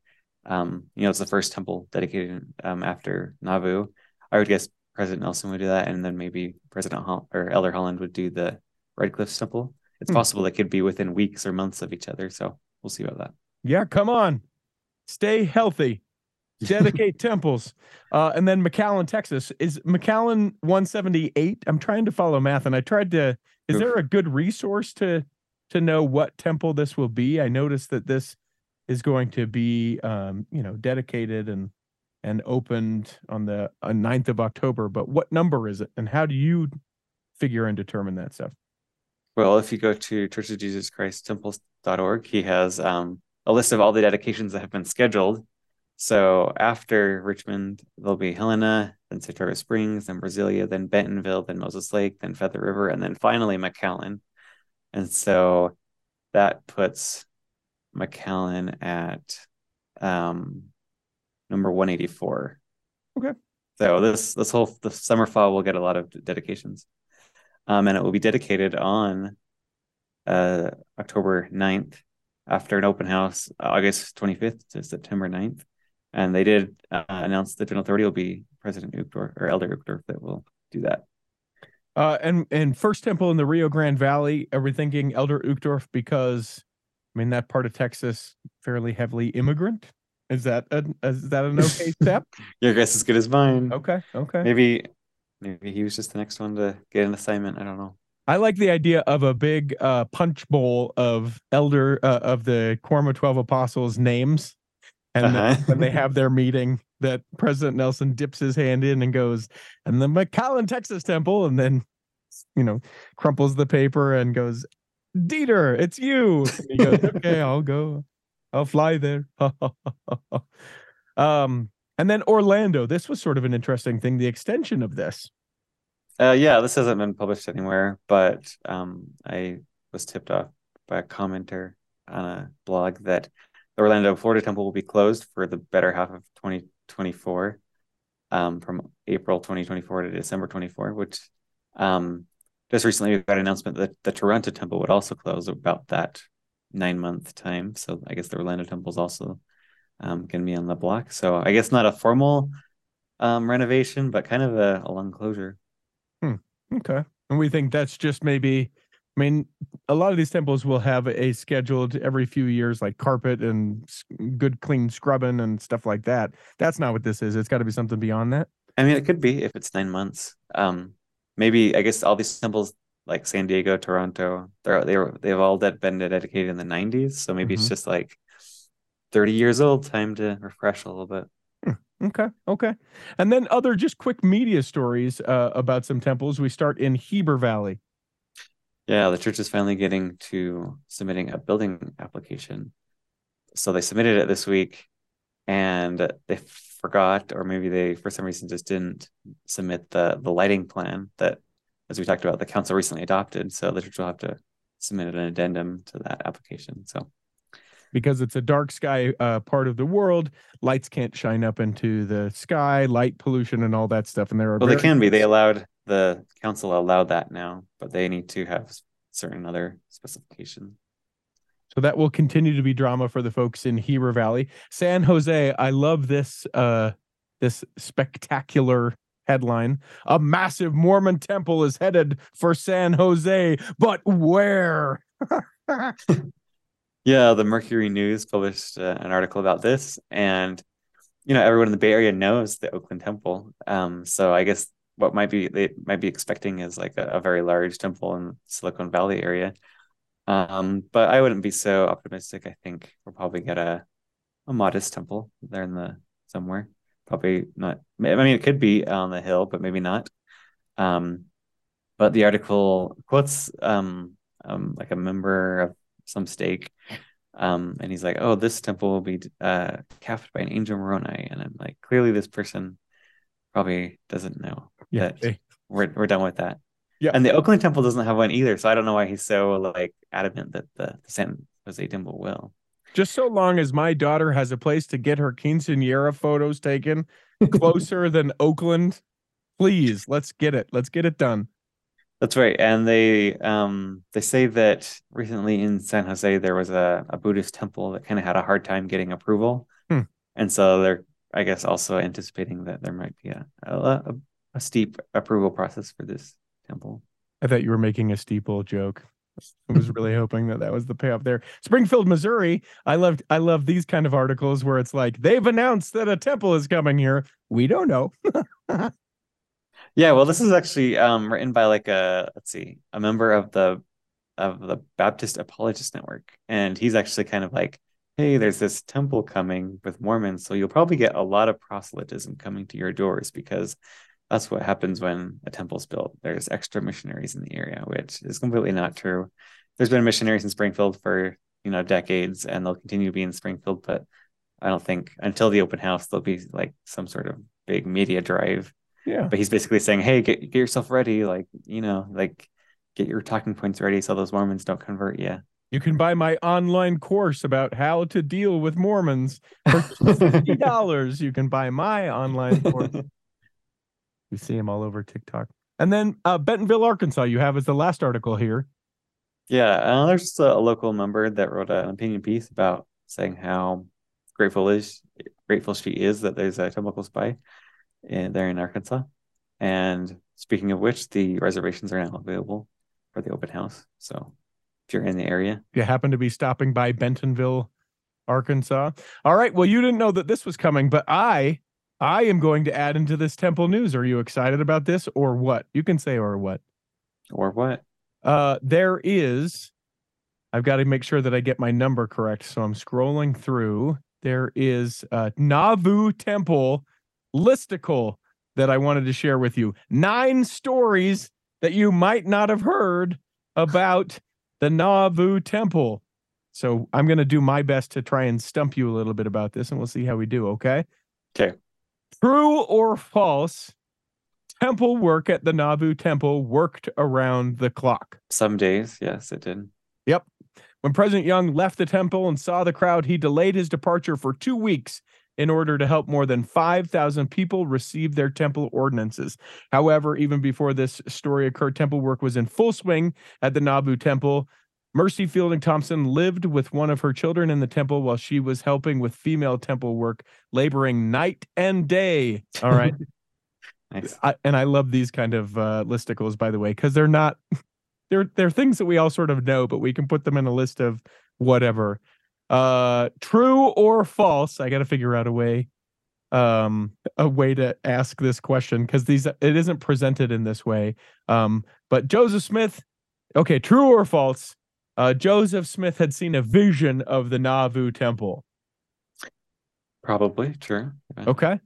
Speaker 7: um, you know, it's the first temple dedicated um after Nauvoo. I would guess President Nelson would do that, and then maybe President Hol- or Elder Holland would do the Red Cliffs temple. It's
Speaker 1: Hmm.
Speaker 7: possible they could be within weeks or months of each other. So we'll see about that.
Speaker 1: Yeah, come on. Stay healthy. Dedicate temples. Uh, and then McAllen, Texas. Is McAllen 178? I'm trying to follow math and I tried to is
Speaker 7: Oof.
Speaker 1: there a good resource to to know what temple this will be? I noticed that this is going to be um, you know, dedicated and and opened on the uh, 9th of October, but what number is it and how do you figure and determine that stuff?
Speaker 7: Well, if you go to Church of Jesus Christ Temples.org, he has um, a list of all the dedications that have been scheduled. So after Richmond, there'll be Helena, then Saratoga Springs, then Brasilia, then Bentonville, then Moses Lake, then Feather River, and then finally McAllen. And so that puts McAllen at um, number 184.
Speaker 1: Okay.
Speaker 7: So this this whole the summer fall will get a lot of dedications. Um, and it will be dedicated on uh, October 9th after an open house, August 25th to September 9th. And they did uh, announce the general authority will be President Uchtdorf or Elder Uchtdorf that will do that.
Speaker 1: Uh, and and First Temple in the Rio Grande Valley, are we thinking Elder Uchtdorf because I mean that part of Texas fairly heavily immigrant? Is that a, is that an okay step?
Speaker 7: Your guess is good as mine.
Speaker 1: Okay, okay.
Speaker 7: Maybe maybe he was just the next one to get an assignment. I don't know.
Speaker 1: I like the idea of a big uh, punch bowl of elder uh, of the Quorum of Twelve Apostles names, and
Speaker 7: Uh-huh.
Speaker 1: when they have their meeting, that President Nelson dips his hand in and goes, and the McAllen, Texas Temple, and then you know crumples the paper and goes, Dieter, it's you. And he goes, okay, I'll go. I'll fly there. um, and then Orlando. This was sort of an interesting thing. The extension of this.
Speaker 7: Uh, yeah, this hasn't been published anywhere, but um, I was tipped off by a commenter on a blog that the Orlando, Florida temple will be closed for the better half of 2024, um, from April 2024 to December 24, which um, just recently we got an announcement that the Toronto temple would also close about that nine month time. So I guess the Orlando temple is also um, going to be on the block. So I guess not a formal um, renovation, but kind of a, a long closure.
Speaker 1: Okay. And we think that's just maybe, I mean, a lot of these temples will have a scheduled every few years, like carpet and good clean scrubbing and stuff like that. That's not what this is. It's got to be something beyond that.
Speaker 7: I mean, it could be if it's nine months. Um, maybe I guess all these temples like San Diego, Toronto, they're they were they've all that been dedicated in the 90s. So maybe
Speaker 1: Mhm.
Speaker 7: it's just like 30 years old, time to refresh a little bit.
Speaker 1: Okay, okay. And then other just quick media stories uh, about some temples. We start in Heber Valley.
Speaker 7: Yeah, the church is finally getting to submitting a building application. So they submitted it this week and they forgot, or maybe they for some reason just didn't submit the the lighting plan that as we talked about, the council recently adopted. So the church will have to submit an addendum to that application. So
Speaker 1: because it's a dark sky uh, part of the world. Lights can't shine up into the sky, light pollution, and all that stuff. And there are
Speaker 7: well they can be. They allowed the council allowed that now, but they need to have certain other specifications.
Speaker 1: So that will continue to be drama for the folks in Heber Valley. San Jose, I love this uh this spectacular headline. A massive Mormon temple is headed for San Jose, but where?
Speaker 7: Yeah, the Mercury News published uh, an article about this, and you know everyone in the Bay Area knows the Oakland Temple. Um, so I guess what might be they might be expecting is like a, a very large temple in Silicon Valley area. Um, but I wouldn't be so optimistic. I think we'll probably get a a modest temple there in the somewhere. Probably not. I mean, it could be on the hill, but maybe not. Um, but the article quotes um, um like a member of some stake um and he's like oh this temple will be uh capped by an angel moroni and i'm like clearly this person probably doesn't know
Speaker 1: Yeah,
Speaker 7: that we're, we're done with that
Speaker 1: Yeah.
Speaker 7: and the oakland temple doesn't have one either so i don't know why he's so like adamant that the, the san jose temple will
Speaker 1: just so long as my daughter has a place to get her quinceanera photos taken closer than Oakland, please let's get it. Let's get it done.
Speaker 7: That's right. And they um they say that recently in San Jose there was a, a Buddhist temple that kind of had a hard time getting approval.
Speaker 1: Hmm.
Speaker 7: And so they're I guess also anticipating that there might be a a, a a steep approval process for this temple.
Speaker 1: I thought you were making a steeple joke. I was really hoping that that was the payoff there. Springfield, Missouri. I loved I love these kind of articles where it's like they've announced that a temple is coming here. We don't know.
Speaker 7: Yeah, well this is actually um written by like a let's see, a member of the of the Baptist Apologist Network. And he's actually kind of like, hey, there's this temple coming with Mormons, so you'll probably get a lot of proselytism coming to your doors because that's what happens when a temple's built. There's extra missionaries in the area, which is completely not true. There's been missionaries in Springfield for, you know, decades and they'll continue to be in Springfield, but I don't think until the open house there'll be like some sort of big media drive.
Speaker 1: Yeah.
Speaker 7: But he's basically saying, Hey, get get yourself ready, like, you know, like get your talking points ready so those Mormons don't convert you.
Speaker 1: You can buy my online course about how to deal with Mormons for fifty dollars. you can buy my online course. you see him all over TikTok. And then uh, Bentonville, Arkansas, you have as the last article here.
Speaker 7: Yeah, uh, there's just a, a local member that wrote an opinion piece about saying how grateful is grateful she is that there's a close by in, there in Arkansas. And speaking of which, the reservations are now available for the open house. So if you're in the area,
Speaker 1: you happen to be stopping by Bentonville, Arkansas. All right. Well, you didn't know that this was coming, but I I am going to add into this temple news. Are you excited about this or what? You can say or what.
Speaker 7: or what?
Speaker 1: Uh there is I've got to make sure that I get my number correct. So I'm scrolling through. There is a Nauvoo Temple listicle that I wanted to share with you. Nine stories that you might not have heard about the Nauvoo Temple. So I'm going to do my best to try and stump you a little bit about this, and we'll see how we do. Okay.
Speaker 7: Okay.
Speaker 1: True or false? Temple work at the Nauvoo Temple worked around the clock.
Speaker 7: Some days, yes, it did.
Speaker 1: Yep. When President Young left the temple and saw the crowd, he delayed his departure for two weeks in order to help more than 5,000 people receive their temple ordinances. However, even before this story occurred, temple work was in full swing at the Nauvoo Temple. Mercy Fielding Thompson lived with one of her children in the temple while she was helping with female temple work, laboring night and day. All right.
Speaker 7: Nice.
Speaker 1: I, and I love these kind of uh, listicles, by the way, because they're not they're they're things that we all sort of know, but we can put them in a list of whatever. Uh, true or false? I got to figure out a way um a way to ask this question because these it isn't presented in this way. Um, but Joseph Smith, okay, true or false? Uh, Joseph Smith had seen a vision of the Nauvoo temple.
Speaker 7: Probably true. Yeah.
Speaker 1: Okay.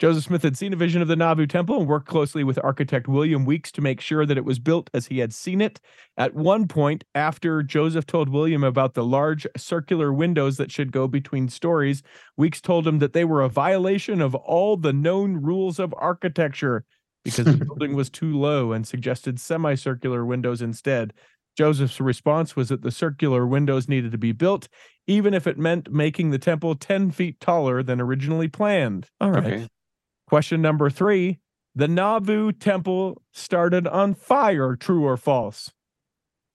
Speaker 1: Joseph Smith had seen a vision of the Nauvoo temple and worked closely with architect William Weeks to make sure that it was built as he had seen it. At one point, after Joseph told William about the large circular windows that should go between stories, Weeks told him that they were a violation of all the known rules of architecture because the building was too low and suggested semicircular windows instead. Joseph's response was that the circular windows needed to be built, even if it meant making the temple 10 feet taller than originally planned. All right.
Speaker 7: Okay.
Speaker 1: Question number three The Nauvoo temple started on fire, true or false?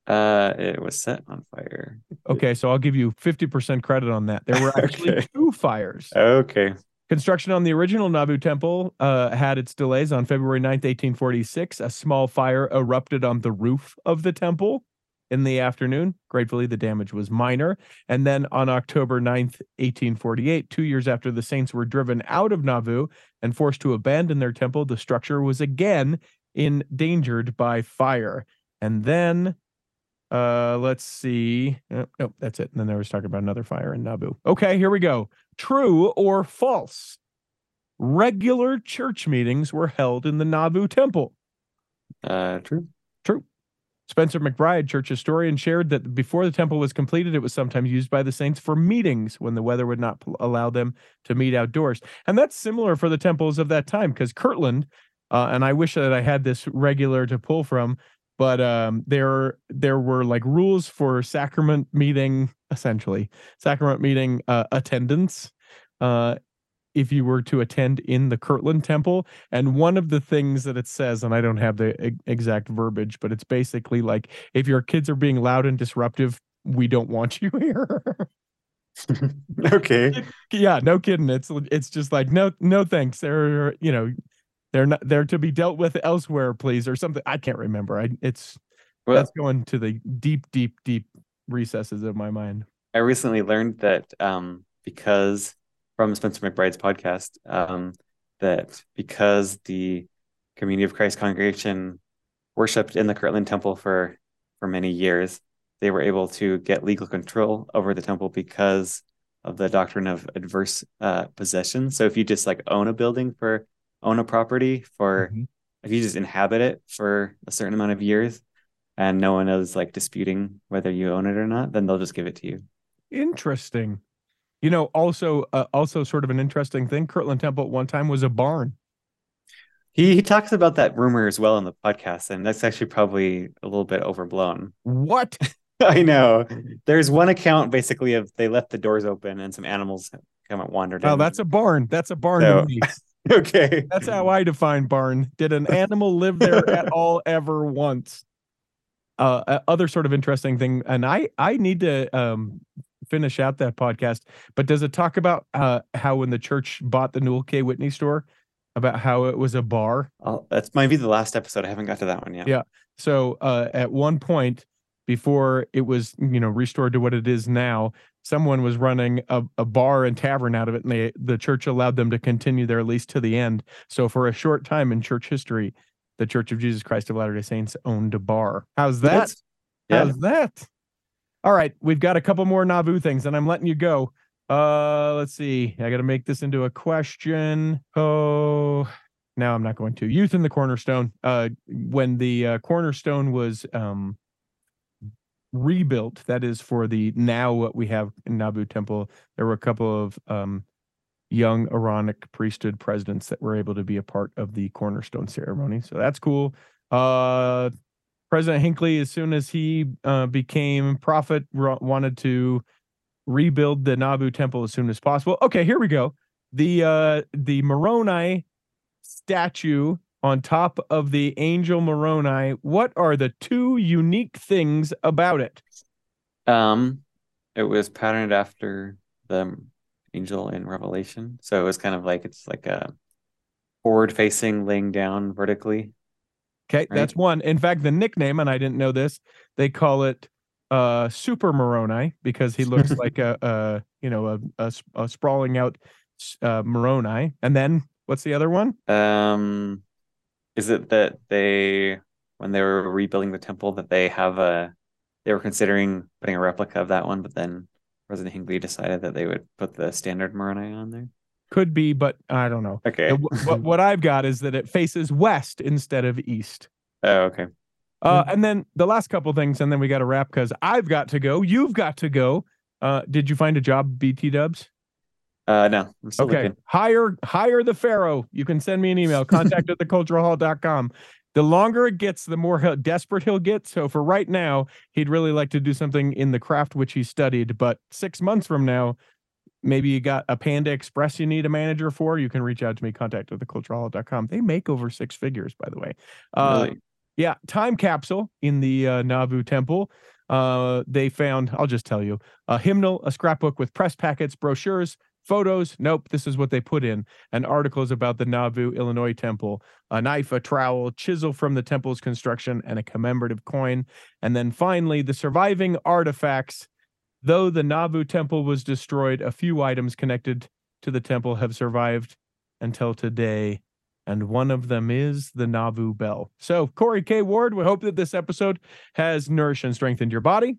Speaker 7: Uh, it was set on fire.
Speaker 1: Okay, so I'll give you 50% credit on that. There were actually
Speaker 7: Okay.
Speaker 1: two fires.
Speaker 7: Okay.
Speaker 1: Construction on the original Nauvoo temple uh, had its delays on February 9th, 1846. A small fire erupted on the roof of the temple in the afternoon. Gratefully, the damage was minor. And then on October 9th, 1848, two years after the saints were driven out of Nauvoo and forced to abandon their temple, the structure was again endangered by fire. And then uh let's see. Oh, that's it. And then there was talking about another fire in Nauvoo. Okay, here we go. True or false? Regular church meetings were held in the Nauvoo temple.
Speaker 7: Uh, true.
Speaker 1: Spencer McBride, church historian, shared that before the temple was completed, it was sometimes used by the saints for meetings when the weather would not allow them to meet outdoors. And that's similar for the temples of that time because Kirtland, uh, and I wish that I had this regular to pull from, but um, there there were like rules for sacrament meeting, essentially sacrament meeting uh, attendance. Uh, if you were to attend in the Kirtland Temple, and one of the things that it says, and I don't have the exact verbiage, but it's basically like if your kids are being loud and disruptive, we don't want you here.
Speaker 7: okay.
Speaker 1: yeah, no kidding. It's it's just like no no thanks. They're you know they're not they're to be dealt with elsewhere, please, or something. I can't remember. I it's
Speaker 7: Well,
Speaker 1: that's going to the deep deep deep recesses of my mind.
Speaker 7: I recently learned that um, because from Spencer McBride's podcast, um, that because the Community of Christ congregation worshipped in the Kirtland Temple for for many years, they were able to get legal control over the temple because of the doctrine of adverse uh, possession. So if you just like own a building for own a property for
Speaker 1: Mhm.
Speaker 7: if you just inhabit it for a certain amount of years and no one is like disputing whether you own it or not, then they'll just give it to you.
Speaker 1: Interesting. You know, also uh, also sort of an interesting thing. Kirtland Temple at one time was a barn.
Speaker 7: He he talks about that rumor as well in the podcast, and that's actually probably a little bit overblown.
Speaker 1: What?
Speaker 7: I know. There's one account basically of they left the doors open and some animals come of wandered in.
Speaker 1: Oh, that's a barn. That's a barn.
Speaker 7: So- okay.
Speaker 1: That's how I define barn. Did an animal live there at all ever once? Uh, uh, other sort of interesting thing, and I I need to um finish out that podcast. But does it talk about uh how when the church bought the Newell K. Whitney store, about how it was a bar?
Speaker 7: I'll, that's might be the last episode. I haven't got to that one yet.
Speaker 1: Yeah. So uh, at one point, before it was you know restored to what it is now, someone was running a, a bar and tavern out of it, and they the church allowed them to continue their lease to the end. So for a short time in church history, the Church of Jesus Christ of Latter Day Saints owned a bar. How's that?
Speaker 7: That's- yeah.
Speaker 1: How's that? All right, we've got a couple more Nauvoo things, and I'm letting you go. Uh, let's see. I got to make this into a question. Oh, now I'm not going to. Youth in the Cornerstone. Uh, when the uh, Cornerstone was um rebuilt, that is for the now what we have in Nauvoo Temple, there were a couple of um young Aaronic priesthood presidents that were able to be a part of the Cornerstone ceremony. So that's cool. Uh, President Hinckley, as soon as he uh, became prophet, ro- wanted to rebuild the Nauvoo temple as soon as possible. Okay, here we go. The uh, the Moroni statue on top of the angel Moroni. What are the two unique things about it?
Speaker 7: Um, it was patterned after the angel in Revelation, so it was kind of like it's like a forward facing, laying down vertically.
Speaker 1: Okay, that's one. In fact, the nickname, and I didn't know this, they call it uh Super Moroni because he looks like a, a you know a sprawling out uh, Moroni. And then what's the other one?
Speaker 7: Um, is it that they, when they were rebuilding the temple, that they have a, they were considering putting a replica of that one, but then President Hinckley decided that they would put the standard Moroni on there.
Speaker 1: Could be, but I don't know.
Speaker 7: Okay.
Speaker 1: What, what I've got is that it faces west instead of east.
Speaker 7: Oh, okay.
Speaker 1: Uh, and then the last couple things, and then we got to wrap because I've got to go. You've got to go. Uh, did you find a job, BT Dubs?
Speaker 7: Uh, no,
Speaker 1: Okay.
Speaker 7: looking.
Speaker 1: Hire hire the Pharaoh. You can send me an email, contact at the theculturalhall.com. The longer it gets, the more he'll, desperate he'll get. So for right now, he'd really like to do something in the craft which he studied. But six months from now, maybe you got a Panda Express you need a manager for. You can reach out to me, contact at theculturalhall.com. They make over six figures, by the way. Uh,
Speaker 7: Really?
Speaker 1: yeah, time capsule in the uh, Nauvoo temple. Uh, they found, I'll just tell you, a hymnal, a scrapbook with press packets, brochures, photos. Nope, this is what they put in. And articles about the Nauvoo, Illinois temple, a knife, a trowel, chisel from the temple's construction, and a commemorative coin. And then finally, the surviving artifacts. Though the Nauvoo temple was destroyed, a few items connected to the temple have survived until today and one of them is the Nauvoo Bell. So, Corey K. Ward, we hope that this episode has nourished and strengthened your body.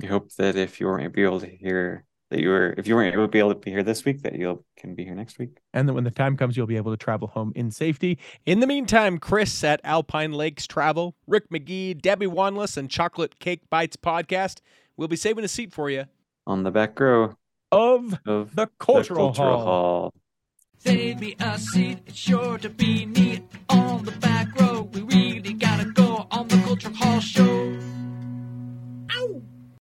Speaker 7: We hope that if you weren't able to hear that you were, if you weren't able to be able to be here this week, that you can be here next week.
Speaker 1: And that when the time comes, you'll be able to travel home in safety.
Speaker 3: In the meantime, Chris at Alpine Lakes Travel, Rick McGee, Debbie Wanless, and Chocolate Cake Bites podcast will be saving a seat for you.
Speaker 7: On the back row
Speaker 1: Of
Speaker 7: of
Speaker 1: the Cultural, Hall.
Speaker 7: Hall.
Speaker 5: Save me a seat, it's sure to be neat on the back row.